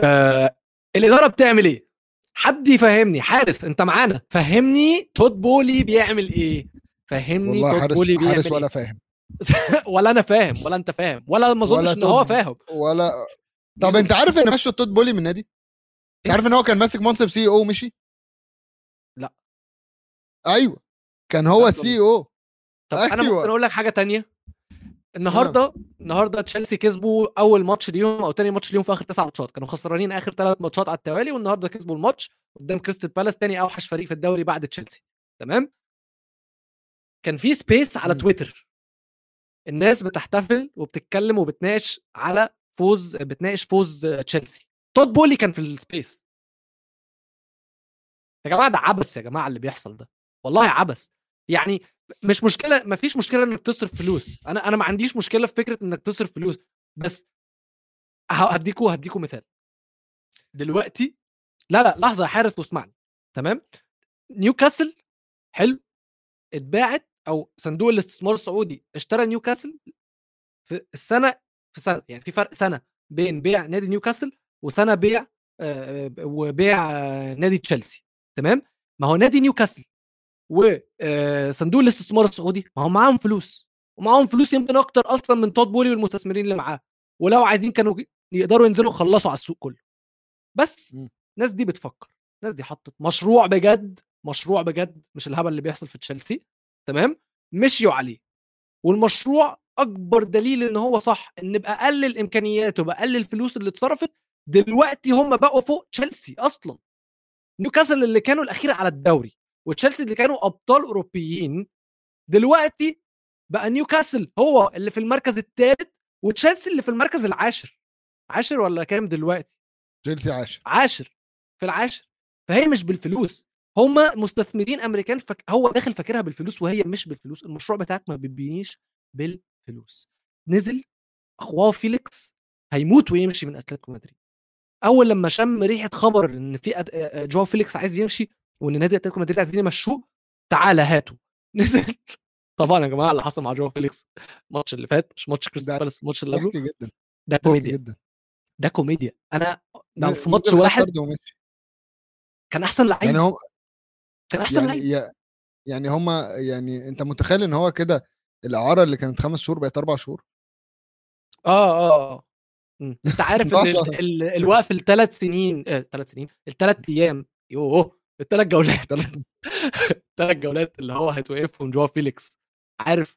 آه الإدارة بتعمل إيه حد يفهمني حارس أنت معانا فهمني تود بولي بيعمل إيه فهمني والله تود حارس بولي بيعمل حارس إيه؟ ولا فاهم ولا أنا فاهم ولا أنت فاهم ولا ما أظنش إن هو تود- فاهم ولا طب أنت عارف إن مشوا تود بولي من النادي؟ أنت إيه؟ عارف إن هو كان ماسك منصب CEO ومشي؟ لا. أيوه كان هو ال CEO طب أنا أيوة. ممكن أقول لك حاجة تانية النهارده النهارده تشيلسي كسبوا أول ماتش ليهم أو تاني ماتش ليهم في آخر تسع ماتشات. كانوا خسرانين آخر ثلاث ماتشات على التوالي والنهارده كسبوا الماتش قدام كريستال بالاس تاني أوحش فريق في الدوري بعد تشيلسي. تمام؟ كان في space على. تويتر. الناس بتحتفل وبتتكلم وبتناقش على فوز بتناقش فوز تشيلسي. تود بولي كان في ال space يا جماعة ده عبث يا جماعة اللي بيحصل ده. والله عبث. يعني مش مشكلة ما فيش مشكلة إنك تصرف فلوس. أنا أنا ما عنديش مشكلة في فكرة إنك تصرف فلوس. بس هديكوا هديكوا مثال. دلوقتي لا لا لحظة يا حارس واسمعني. تمام؟ نيوكاسل حلو. اتباعت أو صندوق الاستثمار السعودي اشترى نيوكاسل في السنة في سنة يعني في فرق سنة بين بيع نادي نيوكاسل وسنة بيع آه، وبيع آه، نادي تشيلسي. تمام؟ ما هو نادي نيوكاسل وصندوق الاستثمار السعودي ما هم معاهم فلوس ومعاهم فلوس يمكن أكتر أصلا من تود بولي والمستثمرين اللي معاه ولو عايزين كانوا يقدروا ينزلوا يخلصوا على السوق كله. بس. الناس دي بتفكر الناس دي حطت مشروع بجد مشروع بجد مش الهبل اللي بيحصل في تشيلسي تمام؟ مشيوا عليه. والمشروع أكبر دليل إن هو صح إن بأقل الإمكانيات وبأقل الفلوس اللي اتصرفت دلوقتي هم بقوا فوق تشيلسي أصلا. نيوكاسل اللي كانوا الأخير على الدوري. وتشيلسي اللي كانوا أبطال أوروبيين دلوقتي بقى نيوكاسل هو اللي في المركز الثالث وتشيلسي اللي في المركز العاشر. عاشر ولا كام دلوقتي؟ تشيلسي عاشر. عاشر في العاشر. فهي مش بالفلوس. هم مستثمرين أمريكان فك... هو داخل فاكرها بالفلوس وهي مش بالفلوس. المشروع بتاعك ما بيبنيش بالفلوس. نزل أخ جواو فيليكس هيموت ويمشي من أتلتيكو مدريد. أول لما شم ريحة خبر إن في أد... جواو فيليكس عايز يمشي وإن نادي أتلتيكو مدريد عايزين يمشوه تعالى هاتوا. نزل طبعا يا جماعة اللي حصل مع جواو فيليكس الماتش اللي فات مش ماتش كريستال بالاس الماتش اللي قبله جدا ده كوميديا. جدا. ده كوميديا. أنا لو في ماتش واحد. كان أحسن لعيب. يعني هم كان أحسن يعني لعيب. يعني هم يعني أنت متخيل إن هو كده الإعارة اللي كانت خمس شهور بقت أربع شهور؟ آه آه آه مم. أنت عارف إن الوقف الثلاث سنين ثلاث سنين الثلاث أيام. يوه! الثلاث جولات. الثلاث جولات اللي هو هيتوقفهم جواو فيليكس. عارف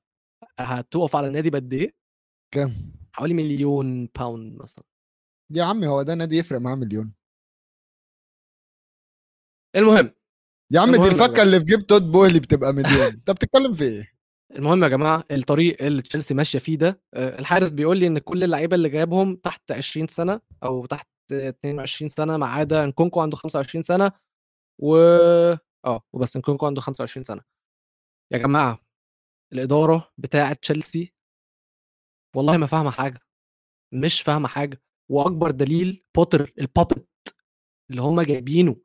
هتقف على النادي بقد إيه؟ كام؟ حوالي مليون باوند مثلا. يا عمي هو ده نادي يفرق معاه مليون. المهم. يا عم دي الفكة. اللي في جيب تود بوهلي بتبقى مليون. انت بتتكلم في إيه؟ المهم يا جماعة الطريق اللي تشيلسي ماشية فيه ده آه، الحارس بيقول لي إن كل اللعيبة اللي جايبهم تحت 20 سنة أو تحت 22 سنة ما عدا نكونكو عنده 25 سنة و آه وبس نكونكو عنده 25 سنة. يا جماعة الإدارة بتاعة تشيلسي والله ما فاهمة حاجة مش فاهمة حاجة. وأكبر دليل بوتر ال puppet اللي هم جايبينه.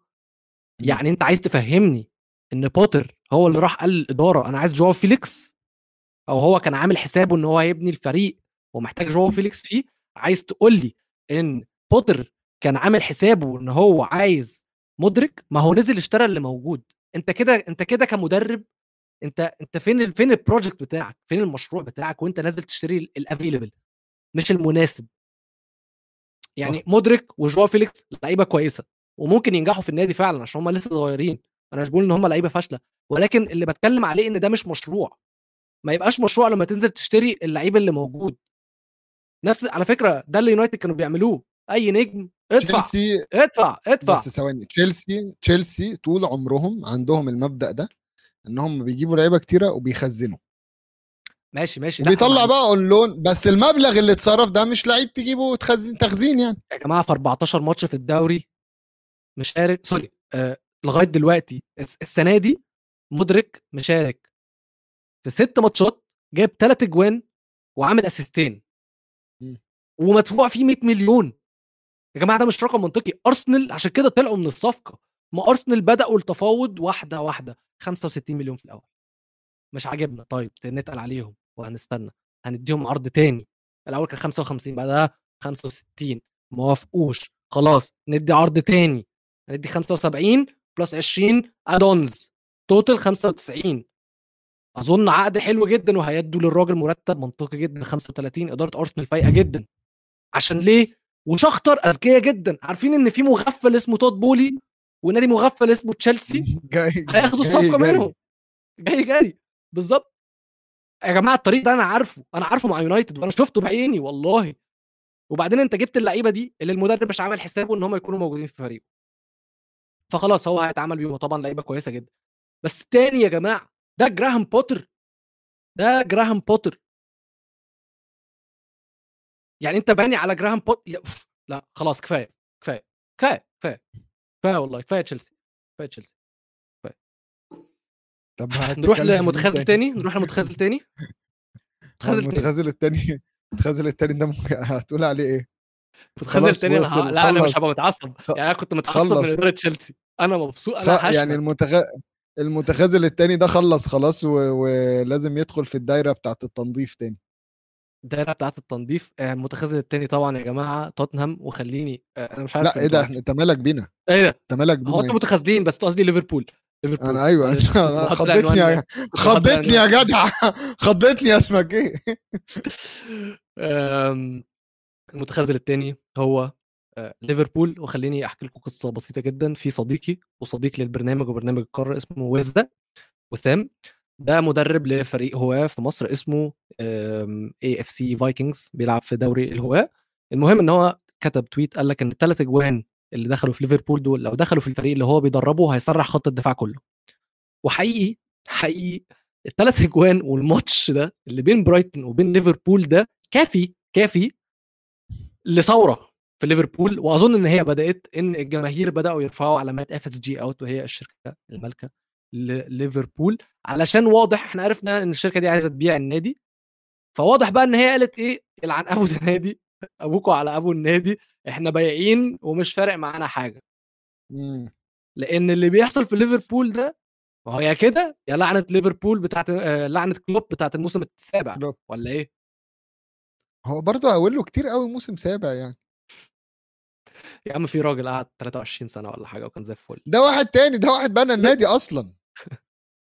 يعني أنت عايز تفهمني إن بوتر هو اللي راح قال للإدارة أنا عايز جواو فيليكس؟ أو هو كان عامل حسابه إن هو هيبني الفريق ومحتاج جواو فيليكس فيه؟ عايز تقول لي إن بوتر كان عامل حسابه إن هو عايز مودريك ما هو نزل اشترى اللي موجود. انت كده انت كده كمدرب انت انت فين فين ال project بتاعك؟ فين المشروع بتاعك وانت نازل تشتري ال available مش المناسب. يعني مودريك وجواو فيليكس لعيبة كويسة وممكن ينجحوا في النادي فعلا عشان هم لسه صغيرين. أنا مش بقول إن هم لعيبة فاشلة ولكن اللي بتكلم عليه إن ده مش مشروع. ما يبقاش مشروع لما تنزل تشتري اللعيب اللي موجود. نفس على فكرة ده اللي يونايتد كانوا بيعملوه. أي نجم ادفع. تشيلسي ادفع ادفع. بس ثواني تشيلسي تشيلسي طول عمرهم عندهم المبدأ ده ان هم بيجيبوا لعيبة كتيرة وبيخزنوا. ماشي ماشي. ما- بقى on loan بس المبلغ اللي اتصرف ده مش لعيب تجيبه وتخزن تخزين يعني. يا جماعة في 14 ماتش في الدوري مشارك سوري آه لغاية دلوقتي الس- السنة دي مودريك مشارك في ست ماتشات جايب ثلاث أجوان وعامل أسيستين. ومدفوع فيه 100 مليون. يا جماعة ده مش رقم منطقي. أرسنال عشان كده طلعوا من الصفقة. ما أرسنال بدأوا التفاوض واحدة واحدة 65 مليون في الأول. مش عاجبنا. طيب نتقل عليهم وهنستنى. هنديهم عرض تاني. الأول كان 55 بعدها 65 ما وافقوش. خلاص ندي عرض تاني. ندي 75 plus 20 add-ons total 95 أظن عقد حلو جدا وهيدوا للراجل مرتب منطقي جدا 35 إدارة أرسنال فايقة جدا. عشان ليه؟ وشاختار أذكياء جدا. عارفين إن في مغفل اسمه تود بولي ونادي مغفل اسمه تشيلسي؟ جاي هياخدوا جاي- الصفقة جاي. منهم. جاي جري. بالظبط. يا جماعة الطريق ده أنا عارفه. أنا عارفه مع يونايتد وأنا شفته بعيني والله. وبعدين أنت جبت اللعيبة دي اللي المدرب مش عامل حسابه إن هم يكونوا موجودين في فريقه. فخلاص هو هيتعامل بيهم طبعا لعيبة كويسة جدا. بس تاني يا جماعة ده جراهام بوتر. ده جراهام بوتر. يعني أنت باني على جراهام بوتر يا- لا خلاص كفاية كفاية كفاية كفاية كفاية والله كفاية تشيلسي كفاية تشيلسي طب نروح لمتخاذل تاني؟ نروح لمتخاذل تاني؟ متخاذل المتخاذل التاني المتخاذل التاني ده ممكن هتقول عليه إيه؟ متخاذل تاني لا أنا مش خلص. هبقى متعصب خ- يعني أنا كنت متعصب من خلص. إدارة تشيلسي. أنا مبسوط خ... أنا يعني المتخ... المتخاذل التاني ده خلص خلاص و... ولازم يدخل في الدايرة بتاعت التنظيف تاني. الدايرة بتاعت التنظيف آه، المتخاذل التاني طبعا يا جماعة توتنهام وخليني آه، أنا مش عارف لا إيه ده. أنت مالك بينا؟ إيه ده؟ أنت مالك هو بينا أنتوا إيه؟ متخاذلين بس قصدي ليفربول. ليفربول. أنا أيوه. خضتني خضتني يا. جدع. خضتني يا اسمك إيه؟ المتخاذل التاني هو آه، ليفربول. وخليني أحكي لكم قصة بسيطة جدا. في صديقي وصديق للبرنامج وبرنامج القاره اسمه وزة وسام. ده مدرب لفريق هواه في مصر اسمه AFC Vikings بيلعب في دوري الهواه المهم إن هو كتب tweet قال لك إن الثلاث أجوان اللي دخلوا في ليفربول دول لو دخلوا في الفريق اللي هو بيدربه هيسرح خط الدفاع كله. وحقيقي حقيقي الثلاث أجوان والماتش ده اللي بين برايتون وبين ليفربول ده كافي كافي لثورة في ليفربول. وأظن إن هي بدأت إن الجماهير بدأوا يرفعوا علامات FSG out وهي الشركة المالكة. لليفربول علشان واضح إحنا عرفنا إن الشركة دي عايزة تبيع النادي فواضح بقى إن هي قالت إيه يلعن أبو النادي أبوكوا على أبو النادي إحنا بايعين ومش فارق معانا حاجة. مم. لأن اللي بيحصل في ليفربول ده ما هو يا كده يا لعنة ليفربول بتاعت آه، لعنة كلوب بتاعت الموسم السابع كلوب. ولا إيه؟ هو برضه هقول له كتير قوي موسم سابع يعني. يا عم في راجل قعد 23 سنة ولا حاجة وكان زي الفل. ده واحد تاني ده واحد بنى النادي أصلا.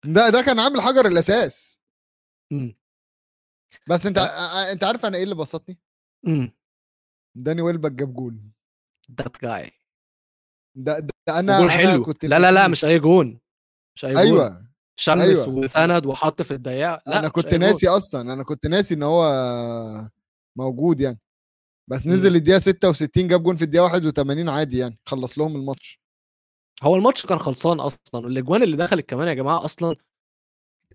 ده ده كان عامل حجر الأساس. إمم. بس أنت أنت عارف أنا إيه اللي بسطني؟ إمم. داني ويلبك جاب جون. that guy ده, ده أنا جون أنا حلو. كنت لا لا لا. مش أي جون. مش أي جون. أيوه. شمس أيوة. وسند وحط في الضيقه لا أنا كنت جون. ناسي أصلا. أنا كنت ناسي إن هو موجود يعني. بس مم. نزل الدقيقة 66 جاب جون في الدقيقة 81 عادي يعني. خلص لهم الماتش. هو الماتش كان خلصان أصلا والأجوان اللي دخلت كمان يا جماعة أصلا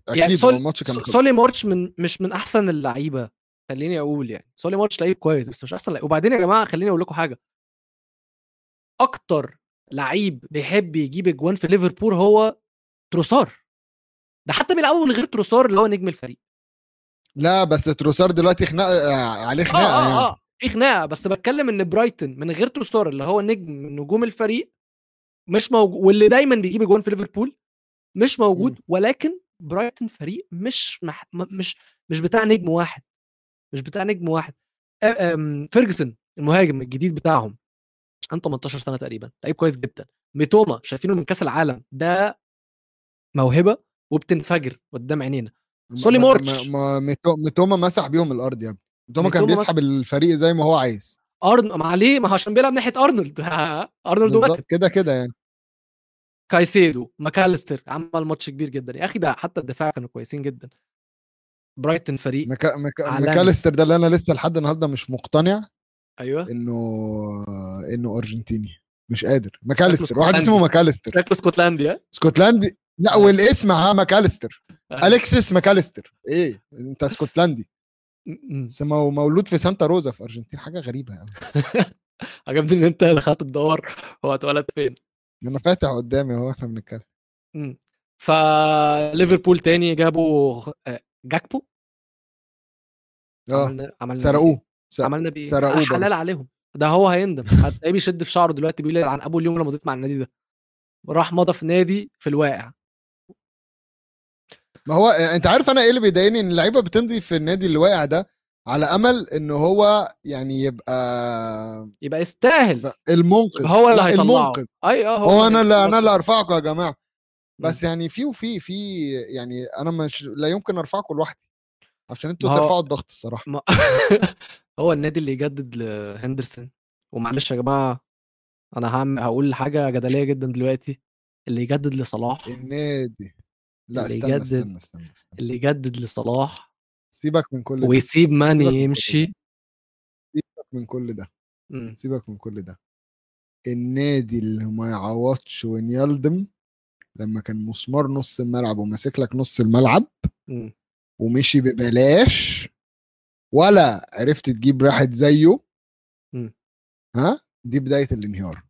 أكيد يعني سول... الماتش كان. سولي مارتش من مش من أحسن اللعيبة خليني أقول يعني. سولي مارتش لعيب كويس بس مش أحسن لعيب. وبعدين يا جماعة خليني أقول لكم حاجة. أكتر لعيب بيحب يجيب أجوان في ليفربول هو تروسار. ده حتى بيلعبوا من غير تروسار اللي هو نجم الفريق. لا بس تروسار دلوقتي خناقه عليه آه خناقة آه يعني. آه في خناقة بس بتكلم إن برايتون من غير تروسار اللي هو نجم من نجوم الفريق مش موجود واللي دايما بيجيب اجوان في ليفربول مش موجود. ولكن برايتون فريق مش مح... مش مش بتاع نجم واحد. مش بتاع نجم واحد. آ- آم، فيرجسون المهاجم الجديد بتاعهم عنده 18 سنة تقريبا لعيب كويس جدا. ميتوما شايفينه من كأس العالم ده موهبة وبتنفجر قدام عينينا. سولي ما- ما-. ما- ميتو- ميتوما مسح بيهم الأرض يا ابني. ميتوما كان بيسحب الفريق زي ما هو عايز. ارن ما عليه ما هو عشان بيلعب ناحية أرنولد. أرنولد كده كده يعني. كايسيدو ماكاليستر عمل ماتش كبير جدا. يا أخي ده حتى الدفاع كانوا كويسين جدا. برايتون فريق مكا... مكا... ماكاليستر ده اللي أنا لسه لحد النهارده مش مقتنع أيوه. إنه إنه أرجنتيني. مش قادر. ماكاليستر واحد. اسمه ماكاليستر. شكله اسكتلندي ها؟ اسكتلندي. لا أيوة. والاسم ها ماكاليستر. أيوة. أليكسيس ماكاليستر. إيه؟ أنت اسكتلندي. بس مو- مولود في سانتا روزا في أرجنتين. حاجة غريبة قوي عجبني إن أنت دخلت تدور هو اتولد فين؟ أنا فاتح قدامي أهو إحنا بنتكلم م. فليفربول تاني جابوا آه، جاكبو؟ آه. عملنا سرقوه. عملنا بيه. سرقوه آه،. حلال عليهم. ده هو هيندم. هتلاقيه بيشد في شعره دلوقتي بيقول عن أبو اليوم لما مضيت مع النادي ده. راح مضى في نادي في الواقع. ما هو أنت عارف أنا إيه اللي بيضايقني؟ إن اللعيبة بتمضي في النادي اللي واقع ده على أمل إن هو يعني يبقى يبقى يستاهل. المنقذ. هو اللي هيطلعه. المنقذ. اي آه هو أنا اللي أنا. اللي أرفعكم يا جماعة. بس يعني في وفي في يعني أنا مش لا يمكن أرفعكم لوحدي عشان أنتوا هو- ترفعوا الضغط الصراحة. ما... هو النادي اللي يجدد لهندرسون. ومعلش يا جماعة أنا هعمل هقول حاجة جدلية جدا دلوقتي. اللي يجدد لصلاح. النادي. لا اللي استنى يجدد- استنى استنى, استنى. اللي يجدد لصلاح سيبك من كل ده. ويسيب سيبك ماني ده. يمشي. سيبك من كل ده. مم. سيبك من كل ده. النادي اللي ما يعوضش وينيلدم لما كان مسمار نص الملعب وماسك لك نص الملعب مم. ومشي ببلاش ولا عرفت تجيب واحد زيه مم. ها؟ دي بداية الانهيار.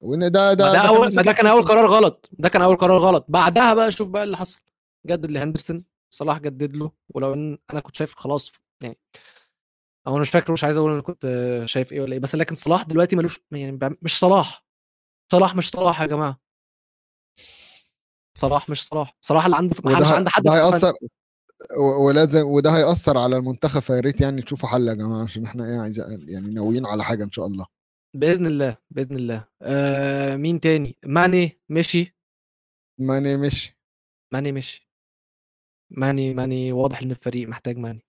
وإن ده ده ده كان اول ده كان أول قرار غلط. ده كان أول قرار غلط. بعدها بقى شوف بقى اللي حصل. جدد لهندرسون صلاح جدد له ولو إن أنا كنت شايف خلاص يعني أو أنا مش فاكر مش عايز أقول أنا كنت شايف إيه ولا إيه بس لكن صلاح دلوقتي ملوش يعني مش صلاح. صلاح مش صلاح يا جماعة. صلاح مش صلاح. صلاح اللي عنده وده مش ه- عند حد ده هيأثر ولازم وده هيأثر على المنتخب فيا ريت يعني تشوفوا حل يا جماعة عشان إحنا إيه عايز يعني ناويين على حاجة إن شاء الله. بإذن الله بإذن الله. آه مين تاني؟ ماني مشي. ماني مش ماني مشي. ماني ماني واضح إن الفريق محتاج ماني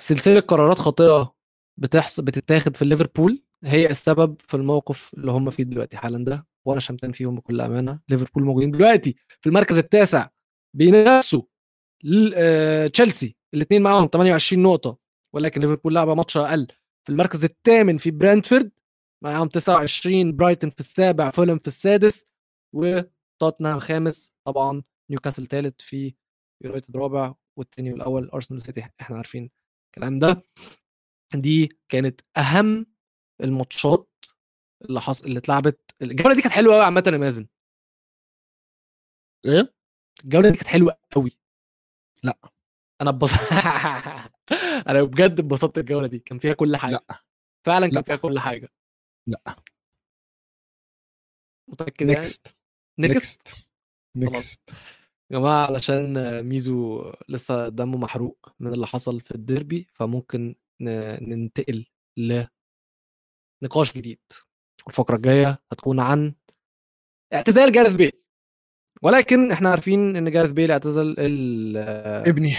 سلسلة قرارات خاطئة بتحصل بتتاخد في ليفربول هي السبب في الموقف اللي هم فيه دلوقتي حالا ده وأنا شمتان فيهم بكل أمانة. ليفربول موجودين دلوقتي في المركز التاسع بينافسوا آه، تشيلسي الاثنين معاهم 28 نقطة ولكن ليفربول لعبة ماتش أقل. في المركز الثامن في برنتفورد معاهم 29 برايتون في السابع فولم في السادس وتوتنهام خامس طبعا نيوكاسل ثالث في يونايتد رابع والثاني والاول أرسنال وسيتي إحنا عارفين الكلام ده. دي كانت أهم الماتشات اللي حصل اللي اتلعبت. الجولة دي كانت حلوة قوي عامة يا مازن. إيه؟ الجولة دي كانت حلوة قوي لأ. أنا ببص... أنا بجد اتبسطت الجوله دي كان فيها كل حاجة. لأ. فعلا كان لأ. فيها كل حاجة. لأ. متأكد next next next يا جماعة علشان ميزو لسه دمه محروق من اللي حصل في الديربي فممكن ننتقل لنقاش جديد. الفقرة الجاية هتكون عن اعتزال جارث بيل. ولكن إحنا عارفين إن جارث بيل اعتزل ال ابني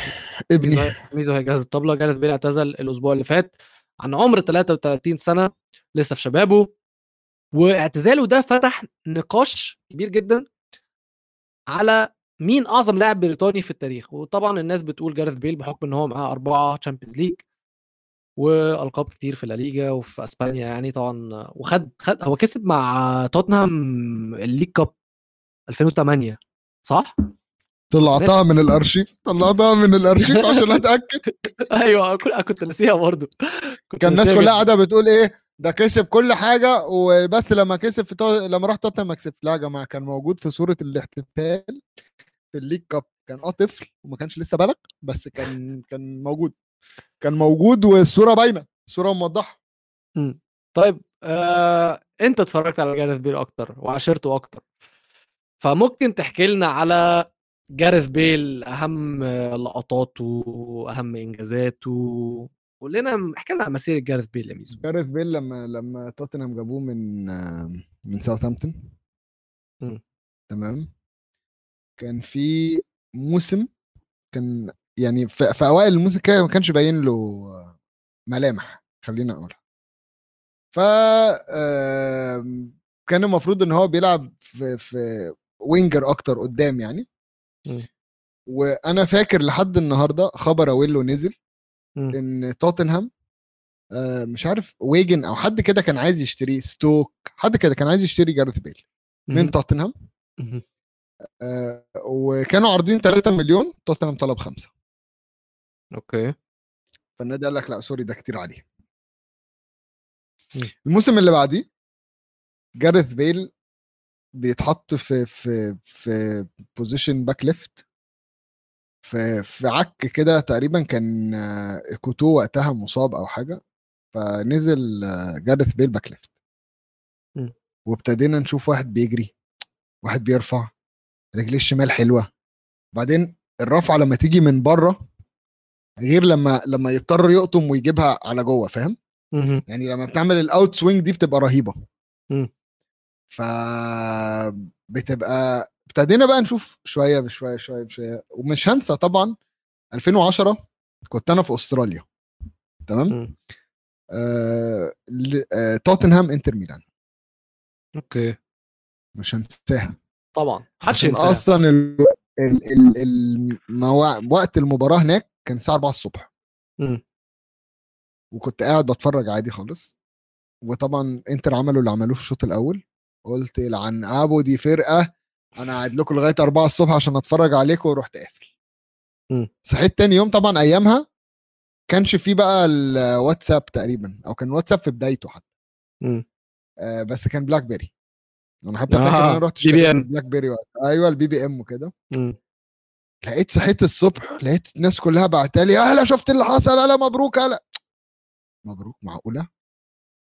ابني. ميزو ميزو هيجهز الطبلة جارث بيل اعتزل الأسبوع اللي فات عن عمر 33 سنة لسه في شبابه. واعتزاله ده فتح نقاش كبير جدا على مين أعظم لاعب بريطاني في التاريخ؟ وطبعا الناس بتقول جارث بيل بحكم إن هو معاه أربعة Champions League وألقاب كتير في الليجا وفي أسبانيا يعني طبعا وخد خد هو كسب مع توتنهام ال League Cup 2008 صح؟ طلعتها من الأرشيف طلعتها من الأرشيف عشان أتأكد. أيوه كنت ناسيها برضه. كان الناس كلها. قاعدة بتقول إيه ده كسب كل حاجة وبس لما كسب في تو... لما راح توتنهام ما كسب لا يا جماعة كان موجود في صورة الاحتفال. ال League Cup كان آه طفل وما كانش لسه بلغ بس كان كان موجود. كان موجود والصورة باينة الصورة موضحة. مم. طيب آه، انت اتفرجت على جارث بيل أكتر وعاشرته أكتر. فممكن تحكي لنا على جارث بيل أهم لقطاته أهم إنجازاته قول لنا احكي لنا عن مسيرة جارث بيل يا ميزو. جاريث بيل لما لما توتنهام جابوه من من ساوثهامبتون. مم. تمام؟ كان في موسم كان يعني في, في أوائل الموسم كده ما كانش باين له ملامح خلينا نقولها ف كان المفروض إن هو بيلعب في في winger أكتر قدام يعني مم. وأنا فاكر لحد النهارده خبر اويلو نزل مم. إن توتنهام آه، مش عارف ويجن أو حد كده كان عايز يشتريه ستوك حد كده كان عايز يشتري جارث بيل من. توتنهام وكانوا عارضين 3 مليون توتنهام طلب خمسة. okay. فالنادي قال لك لا sorry ده كتير عليه. الموسم اللي بعديه جارث بيل بيتحط في في في position back left في في عك كده تقريبا كان آه، كوتو وقتها مصاب أو حاجة فنزل آه، جارث بيل back left. وابتدينا نشوف واحد بيجري واحد بيرفع. رجليه الشمال حلوة. بعدين الرفعه لما تيجي من بره غير لما لما يضطر يقطم ويجيبها على جوه فاهم. يعني لما بتعمل ال out swing دي بتبقى رهيبة. ف بتبقى ابتدينا بقى نشوف شوية بشويه شوية بشويه ومش هنسى طبعا 2010 كنت أنا في أستراليا. تمام. آه... ل... آه... توتنهام إنتر ميلان. okay. مش هنساها. طبعا. محدش عشان أصلا ال... ال... ال... الموا... وقت المباراة هناك كان الساعة 4 الصبح. مم. وكنت قاعد بتفرج عادي خالص. وطبعا إنتر عملوا اللي عملوه في الشوط الأول. قلت لعن أبو دي فرقة أنا قاعد لكم لغاية 4 الصبح عشان أتفرج عليكم ورحت قافل. صحيت تاني يوم طبعا أيامها كانش فيه بقى الواتساب تقريبا أو كان واتساب في بدايته حتى. آه بس كان BlackBerry. أنا حتى آه، فاكر إن أنا رحت اشتريت. BlackBerry وقت. أيوه ال BBM وكده. لقيت صحيت الصبح لقيت الناس كلها بعتالي أهلا شفت اللي حصل أهلا مبروك أهلا مبروك معقولة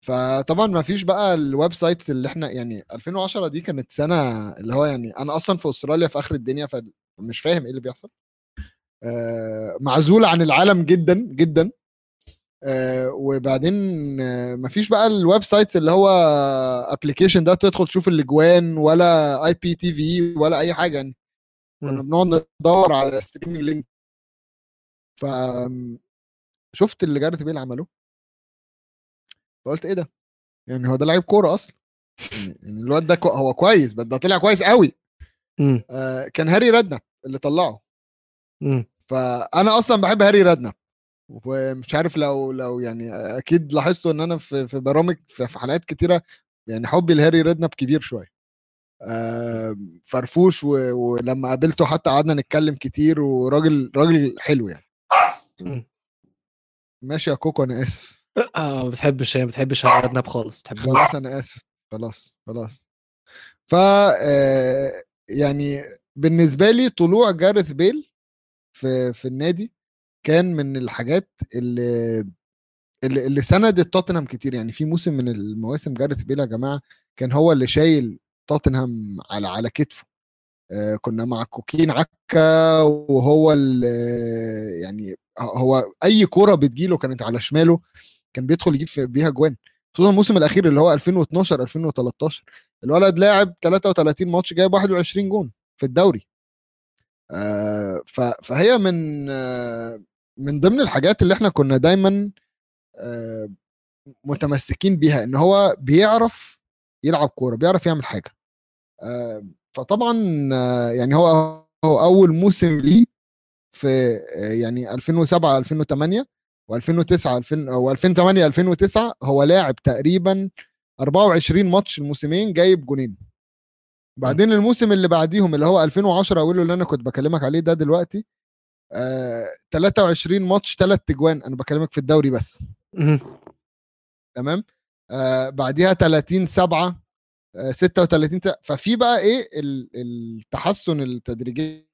فطبعا ما فيش بقى ال websites اللي إحنا يعني 2010 دي كانت سنة اللي هو يعني أنا أصلا في أستراليا في آخر الدنيا فمش فاهم إيه اللي بيحصل آه، معزول عن العالم جدا جدا آه، وبعدين آه، مفيش بقى ال websites اللي هو application ده تدخل تشوف الأجوان ولا IPTV ولا أي حاجة يعني. كنا. بنقعد ندور على streaming link ف شفت اللي جارث بيل عمله. فقلت إيه ده؟ يعني هو ده لعيب كورة أصلا. يعني يعني الواد ده كو... هو كويس بس ده طلع كويس قوي. آه كان هاري ريدناب اللي طلعه. مم. فأنا أصلا بحب هاري رادنا ومش عارف لو لو يعني أكيد لاحظتوا إن أنا في في برامج في حلقات كتيرة يعني حبي لهاري ريدناب كبير شوية. فرفوش و- ولما قابلته حتى قعدنا نتكلم كتير وراجل راجل حلو يعني. ماشي يا كوكو أنا آسف. آه ما بتحبش ما بتحبش ارنب خالص تحب خلاص أنا آسف. خلاص خلاص. ف آه، يعني بالنسبة لي طلوع جارث بيل في في النادي كان من الحاجات اللي اللي, اللي سندت توتنهام كتير. يعني في موسم من المواسم جارث بيل يا جماعة كان هو اللي شايل توتنهام على على كتفه. آه كنا مع كوكين عكا وهو يعني هو أي كورة بتجيله كانت على شماله كان بيدخل يجيب بيها جوان. خصوصا الموسم الأخير اللي هو 2012 2013 الولد لاعب 33 ماتش جايب 21 جون في الدوري. آه فهي من آه من ضمن الحاجات اللي إحنا كنا دايما آه متمسكين بيها إن هو بيعرف يلعب كورة بيعرف يعمل حاجة. آه فطبعا آه يعني هو هو أول موسم ليه في يعني 2007 2008 و2009 2000 أو 2008 2009 هو لاعب تقريبا 24 ماتش الموسمين جايب جونين. بعدين الموسم اللي بعديهم اللي هو 2010 أقول اللي أنا كنت بكلمك عليه ده دلوقتي آه 23 ماتش ثلاث تجوان أنا بكلمك في الدوري بس. تمام آه بعديها 30 7 آه 36 ت- ففي بقى إيه ال- التحسن التدريجيا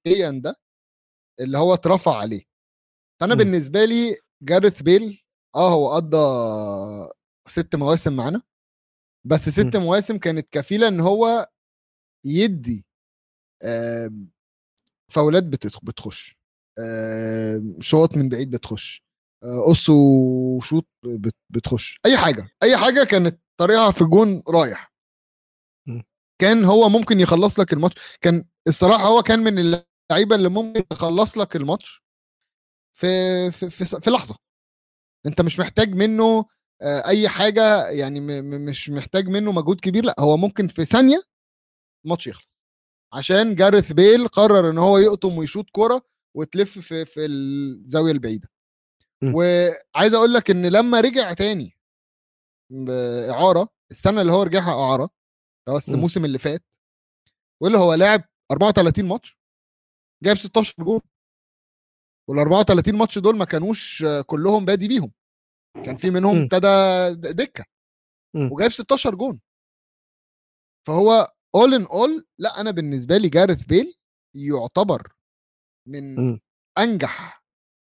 ده اللي هو اترفع عليه فأنا م. بالنسبة لي جارث بيل آه هو قضى ست مواسم معانا بس ست م. مواسم كانت كفيلة إن هو يدي آم، فاولات بتخش شوط من بعيد بتخش. آه، قص وشوط بت- بتخش. أي حاجة. أي حاجة كانت طريقها في جون رايح. كان هو ممكن يخلص لك الماتش. كان الصراحة هو كان من اللعيبة اللي ممكن يخلص لك الماتش في في في, في لحظة. أنت مش محتاج منه آه، أي حاجة يعني مش محتاج منه مجهود كبير. لأ هو ممكن في ثانية الماتش يخلص. عشان جارث بيل قرر إن هو يقطم ويشوط كرة وتلف في في الزاوية البعيدة م. وعايز أقول لك إن لما رجع تاني بإعارة السنة اللي هو رجعها إعارة اللي هو م. الموسم اللي فات واللي هو لاعب 34 ماتش جايب 16 جول وال 34 ماتش دول ما كانوش كلهم بادي بيهم كان في منهم م. ابتدى دكة. وجايب 16 جون فهو اول ان اول لأ أنا بالنسبة لي جارث بيل يعتبر من م. أنجح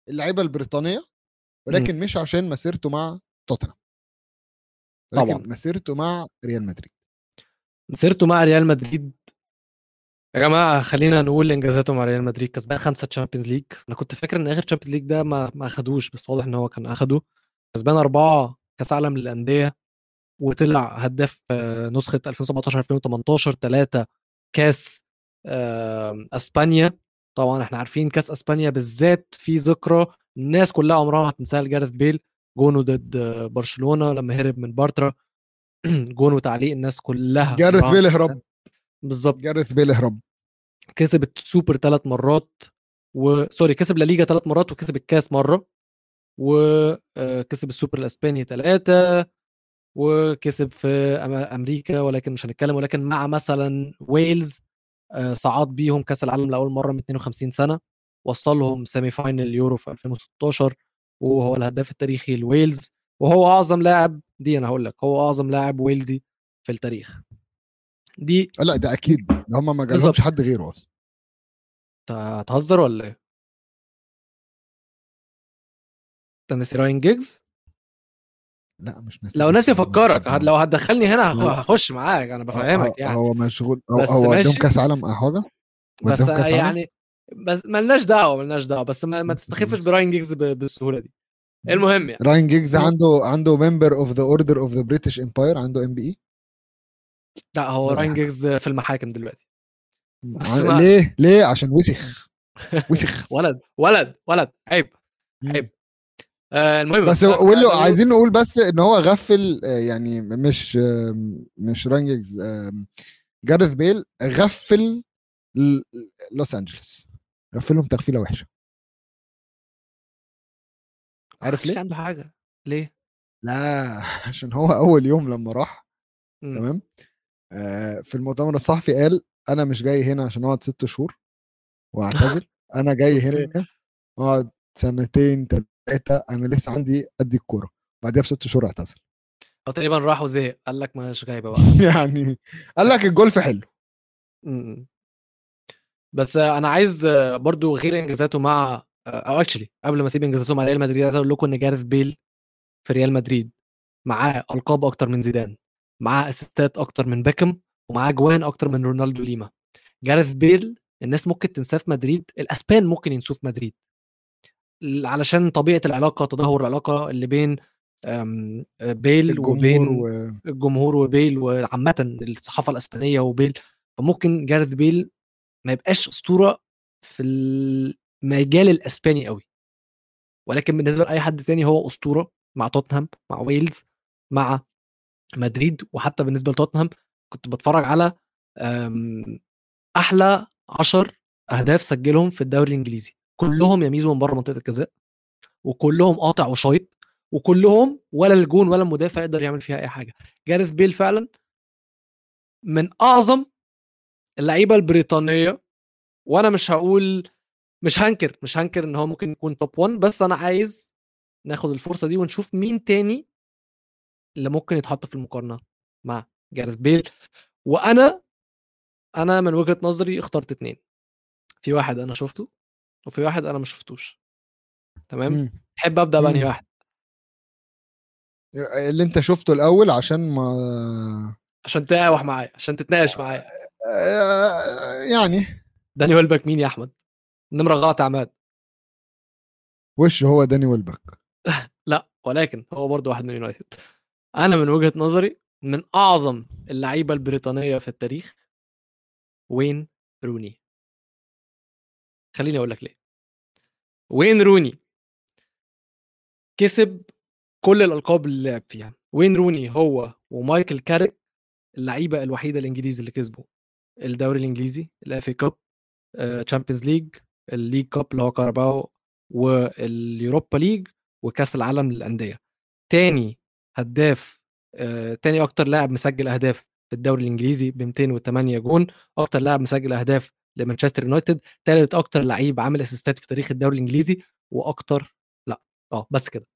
اللعيبة البريطانية ولكن مش عشان مسيرته مع توتنهام. طبعاً. مسيرته مع ريال مدريد. مسيرته مع ريال مدريد يا جماعة خلينا نقول إنجازاته مع ريال مدريد كسبان خمسة Champions League أنا كنت فاكر إن آخر Champions League ده ما ما أخدوش بس واضح إن هو كان أخده. كسبان أربعة كأس عالم للأندية وطلع هداف آه، نسخة 2017 2018 ثلاثة كأس أسبانيا. طبعا إحنا عارفين كأس إسبانيا بالذات في ذكرى الناس كلها عمرها ما هتنساها لجارث بيل جونه ضد آه، برشلونة لما هرب من بارترا. جون وتعليق الناس كلها جارث بيل ما اهرب. بالظبط. جارث بيل اهرب. كسب السوبر ثلاث مرات و sorry كسب لا ليجا ثلاث مرات وكسب الكاس مرة. وكسب السوبر الإسباني ثلاثة وكسب في أمريكا ولكن مش هنتكلم ولكن مع مثلا ويلز. آه، صعد بيهم كأس العالم لأول مرة من 52 سنة وصلهم semi final اليورو في 2016 وهو الهداف التاريخي لويلز وهو أعظم لاعب دي أنا هقول لك هو أعظم لاعب ويلزي في التاريخ دي لا ده أكيد ده هم ما. جالهمش حد غيره أصلا أنت هتهزر ولا إيه؟ انت ناسي راين جيجز؟ لا مش ناسي لو ناسي افكرك لو هتدخلني هنا. هخش معاك أنا بفهمك هو- يعني. هو مشغول هو, هو. قدام كأس عالم أو حاجة؟ بس يعني بس ملناش دعوة ملناش دعوة بس ما, ما تستخفش براين جيجز بالسهولة دي. المهم يعني. رأين جيجز عنده عنده member of the Order of the British Empire عنده MBE لا هو راين. جيجز في المحاكم دلوقتي. بس ما- ليه؟ ليه؟ عشان وسخ. وسخ. ولد ولد ولد عيب عيب. آه المهم بس ولو آه، عايزين نقول بس إن هو غفل آه، يعني مش آه، مش آه، جارث بيل غفل لوس أنجلوس غفلهم تغفيلة وحشة عارف ليه؟ عنده حاجة ليه؟ لا عشان هو أول يوم لما راح. تمام آه، في المؤتمر الصحفي قال أنا مش جاي هنا عشان أقعد ست شهور واعتزل أنا جاي. هنا أقعد سنتين ثلاثة أنا لسه عندي قد الكورة بعدها بست شهور اعتزل. هو تقريبا راح وزهق قال لك مش جايبة بقى. يعني قال لك الجولف حلو. بس أنا عايز برضو غير إنجازاته مع أو actually قبل ما أسيب إنجازاته مع ريال مدريد عايز أقول لكم إن جارث بيل في ريال مدريد معاه ألقاب أكتر من زيدان معاه أسيستات أكتر من بيكهام ومعاه جوان أكتر من رونالدو ليما. جارث بيل الناس ممكن تنساه في مدريد الأسبان ممكن ينسوه في مدريد. علشان طبيعة العلاقة تدهور العلاقة اللي بين بيل الجمهور وبين و... الجمهور وبيل وعامه الصحافة الأسبانية وبيل. فممكن جارث بيل ما يبقاش أسطورة في المجال الأسباني قوي ولكن بالنسبة لأي حد تاني هو أسطورة مع توتنهام مع ويلز مع مدريد وحتى بالنسبة لتوتنهام كنت بتفرج على أحلى 10 أهداف سجلهم في الدوري الإنجليزي. كلهم يميزوا من بره منطقة الجزاء وكلهم قاطع وشايط وكلهم ولا الجون ولا المدافع يقدر يعمل فيها أي حاجة. جارث بيل فعلا من أعظم اللعيبة البريطانية وأنا مش هقول مش هنكر مش هنكر إن هو ممكن يكون توب 1 بس أنا عايز ناخد الفرصة دي ونشوف مين تاني اللي ممكن يتحط في المقارنة مع جارث بيل. وأنا أنا من وجهة نظري اخترت اتنين. في واحد أنا شفته وفي واحد أنا ما شفتوش. تمام؟ مم. تحب أبدأ بانهي مم. واحد؟ اللي أنت شفته الأول عشان ما عشان تقاوح معايا عشان تتناقش معايا. يعني. داني ويلبك مين يا أحمد؟ نمرة غلط عماد. وش هو داني ويلبك لا ولكن هو برضه واحد من يونايتد. أنا من وجهة نظري من أعظم اللعيبة البريطانية في التاريخ وين روني. خليني أقول لك ليه. وين روني؟ كسب كل الألقاب اللي لعب فيها. وين روني؟ هو ومايكل كاريك اللعيبة الوحيدة الانجليزي اللي كسبوا. الدوري الإنجليزي ال FA Cup Champions League ال League Cup اللي هو كاراباو وال Europa League وكأس العالم للأندية. تاني هداف آه، تاني أكتر لاعب مسجل أهداف في الدوري الإنجليزي ب 208 جون أكتر لاعب مسجل أهداف لمانشستر يونايتد ثالث أكتر لعيب عامل أسيستات في تاريخ الدوري الإنجليزي وأكتر لأ آه بس كده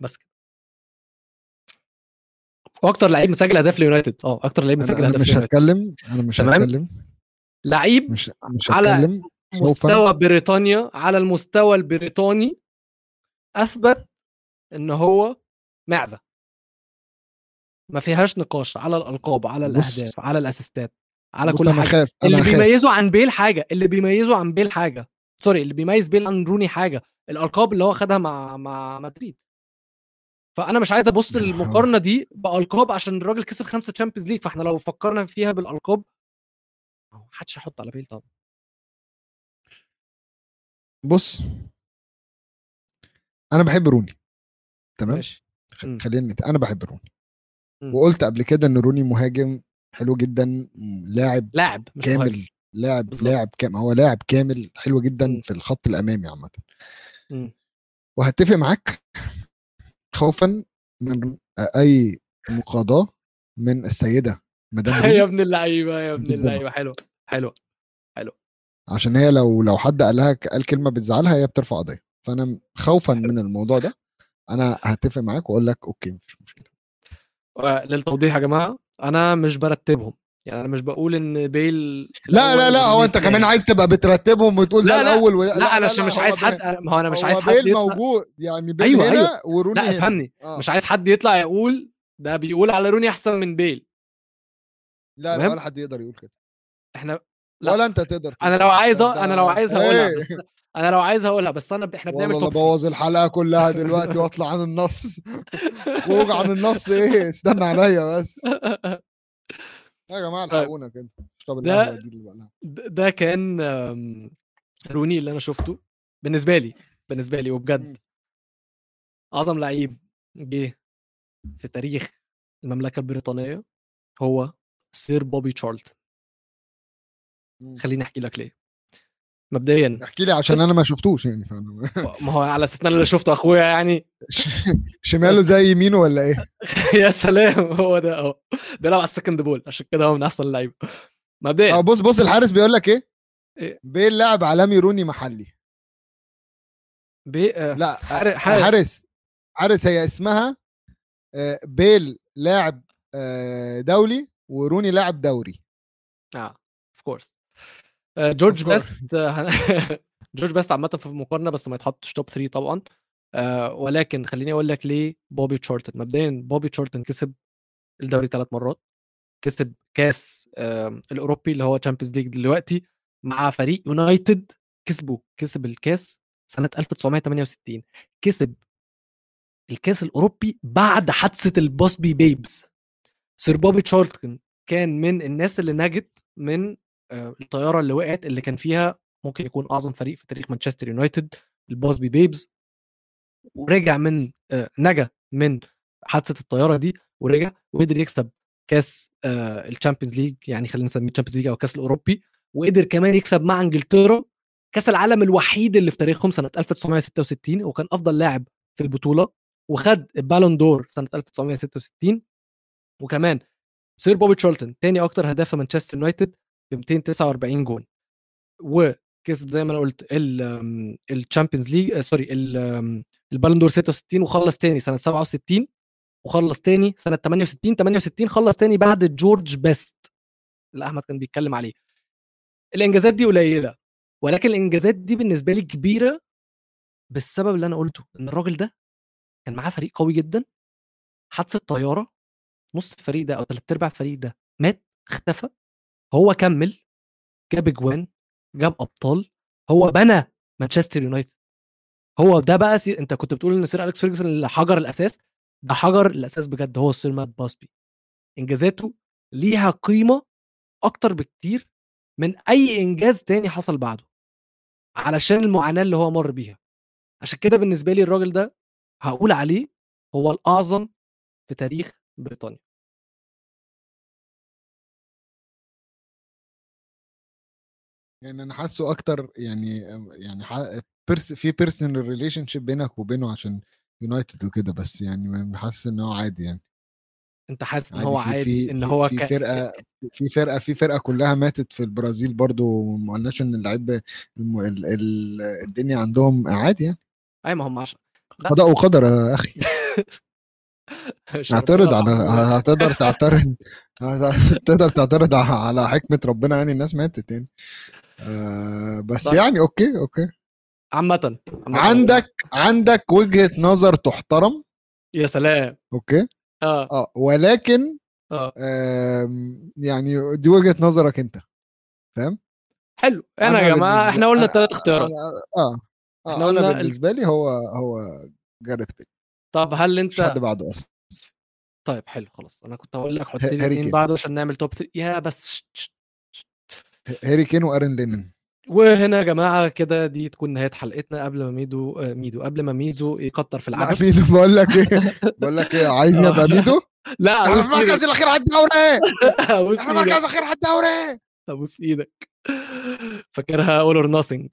بس كده. وأكتر لعيب مسجل اهداف ليونايتد آه أكتر لعيب مسجل اهداف مش هتكلم أنا مش؟ هتكلم. لعيب مش مش على مستوى بريطانيا على المستوى البريطاني أثبت إن هو معزة. ما فيهاش نقاش على الألقاب على الأهداف على الأسيستات. على كل أنا حاجة. خاف اللي أنا خاف بيميزه عن بيل حاجة اللي بيميزه عن بيل حاجة sorry اللي بيميز بيل عن روني حاجة الألقاب اللي هو خدها مع مع مدريد. فأنا مش عايز ابص للمقارنة دي بألقاب عشان الراجل كسب خمسة Champions League فإحنا لو فكرنا فيها بالألقاب محدش يحط على بيل طبعا. بص. أنا بحب روني. تمام؟ ماشي. خ- مم. خلينا أنا بحب روني. مم. وقلت قبل كده إن روني مهاجم حلو جدا لاعب لاعب. كامل لاعب. لاعب كامل هو لاعب كامل حلو جدا. في الخط الأمامي عامة. وهتفق معاك خوفا من أي مقاضاة من السيدة مدام يا ابن اللعيبة يا ابن. اللعيبة حلو حلو عشان هي لو لو حد قالها قال كلمة بتزعلها هي بترفع قضية فأنا خوفا من الموضوع ده أنا هتفق معاك وأقول لك أوكي مفيش مشكلة آه، للتوضيح يا جماعة أنا مش برتبهم يعني أنا مش بقول إن بيل لا لا لا هو أنت كمان. عايز تبقى بترتبهم وتقول لا، ده لا، الأول و... لا أنا عشان مش عايز حد ما هو أنا مش عايز حد بيل يطلع موجود يعني بيل أيوة، هنا أيوة. وروني لا افهمني آه. مش عايز حد يطلع يقول ده بيقول على روني أحسن من بيل لا لا؟ ولا حد يقدر يقول كده إحنا لا. ولا أنت تقدر تقول أنا كده. لو عايز أنا لو عايز هقولها. بس أنا لو عايز هقولها بس انا إحنا بنعمل والله بوظ الحلقة كلها دلوقتي وأطلع عن النص. خروج عن النص إيه؟ استنى عليا بس. يا جماعة طيب. الحقونا كده. أشرب ده- ده كان روني اللي أنا شفته. بالنسبة لي بالنسبة لي. وبجد. أعظم لعيب جه في تاريخ المملكة البريطانية هو سير بوبي تشارلتون. خليني أحكي لك ليه. مبدئيا. احكي لي عشان أنا ما شفتوش يعني فأنا... ما هو على أساس إن أنا اللي شفته أخويا يعني. شماله زي يمينه ولا إيه؟ يا سلام هو ده أهو. بيلعب على ال second ball عشان كده هو من أحسن اللعيبة. مبدئيا. آه بص بص الحارس بيقول لك إيه؟ إيه؟ بيل لاعب عالمي روني محلي. بي... آه، لا حار- حارس حارس. حارس, حارس هي اسمها آه، بيل لاعب آه، دولي وروني لاعب دوري. آه of course جورج. بيست جورج بيست عامة في المقارنه بس ما يتحطش top 3 طبعا. آه، ولكن خليني أقول لك ليه بوبي تشارلتون مبدئيا بوبي تشارلتون كسب الدوري ثلاث مرات. كسب كاس الأوروبي اللي هو Champions League دلوقتي مع فريق يونايتد كسبه. كسب الكاس سنة 1968 كسب الكاس الأوروبي بعد حادثة ال Busby Babes سير بوبي تشارلتون كان من الناس اللي نجت من الطيارة اللي وقعت اللي كان فيها ممكن يكون أعظم فريق في تاريخ مانشستر يونايتد ال Busby Babes. ورجع من آه، نجا من حادثة الطيارة دي ورجع وقدر يكسب كاس ال Champions League يعني خلينا نسميه ال Champions League أو الكاس الأوروبي وقدر كمان يكسب مع إنجلترا كاس العالم الوحيد اللي في تاريخهم سنة 1966 وكان أفضل لاعب في البطولة وخد البالون دور سنة 1966 وكمان سير بوبي تشارلتون تاني أكتر هداف في مانشستر يونايتد ب 249 جون وكسب زي ما أنا قلت ال Champions League sorry البالون دور 66 وخلص تاني سنة 67 وخلص تاني سنة 68 68 خلص تاني بعد جورج بيست اللي أحمد كان بيتكلم عليه. الإنجازات دي قليلة ولكن الإنجازات دي بالنسبة لي كبيرة بالسبب اللي أنا قلته إن الراجل ده كان معاه فريق قوي جدا حادثة طيارة نص الفريق ده أو ثلاث أرباع الفريق ده مات اختفى. هو كمل جاب أجوان جاب أبطال هو بنى مانشستر يونايتد. هو ده بقى سي... أنت كنت بتقول إن سير أليكس فيرجسون اللي حجر الأساس؟ ده حجر الأساس بجد هو سير مات باسبي إنجازاته ليها قيمة أكتر بكتير من أي إنجاز تاني حصل بعده علشان المعاناة اللي هو مر بيها. عشان كده بالنسبة لي الراجل ده هقول عليه هو الأعظم في تاريخ بريطانيا. يعني أنا حاسه أكتر يعني يعني ح- pers- في personal relationship بينك وبينه عشان يونايتد وكده بس يعني حاسس إن هو عادي يعني أنت حاسس إن هو في عادي في إن في, هو في ك... فرقة في فرقة في فرقة كلها ماتت في البرازيل برضو ما قلناش إن اللعيب الم- ال- ال- الدنيا عندهم عادي يعني أي ما هم. قضاء وقدر يا أخي اعترض على. هتقدر تعترض تقدر تعترض على حكمة ربنا يعني الناس ماتت يعني آه بس طيب. يعني okay okay. عامة. عندك عندك وجهة نظر تحترم. يا سلام. okay. آه. آه ولكن آه. آم، يعني دي وجهة نظرك أنت. حلو. أنا يا بالنسبة- إحنا قلنا الثلاث اختيارات. آه إحنا إحنا قلنا بالنسبة لي هو هو جاريث بيل طب هل مش حد انت بعده أصلا طيب حلو خلاص. أنا كنت هقول لك حط لي. بعده عشان نعمل top 3 يا بس شت- شت. هاري كين وارن لينن. وهنا يا جماعة كده دي تكون نهاية حلقتنا قبل ما ميدو آه، ميدو قبل ما ميزو يكتر في لا العدد. ميدو بقول لك إيه؟ بقول لك إيه عايزني أبقى ميدو؟ لا إحنا في المركز الأخير على الدوري إحنا المركز الأخير على الدوري أبوس إيدك. فاكرها all or nothing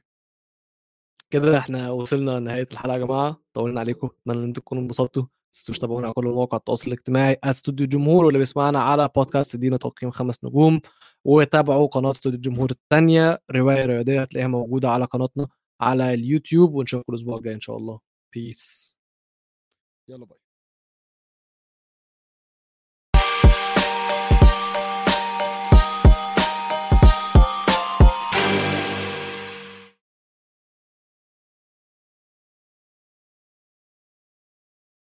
كده إحنا وصلنا لنهاية الحلقة يا جماعة. طولنا عليكم. أتمنى إن أنتم تكونوا انبسطتوا. تابعونا على كل مواقع التواصل الاجتماعي. استوديو الجمهور واللي بيسمعنا على بودكاست ادينا تقييم خمس نجوم. وتابعوا قناة استوديو الجمهور الثانية رواية رياضية هتلاقيها موجودة على قناتنا على اليوتيوب. ونشوفكم الأسبوع الجاي إن شاء الله. بيس يلا باي.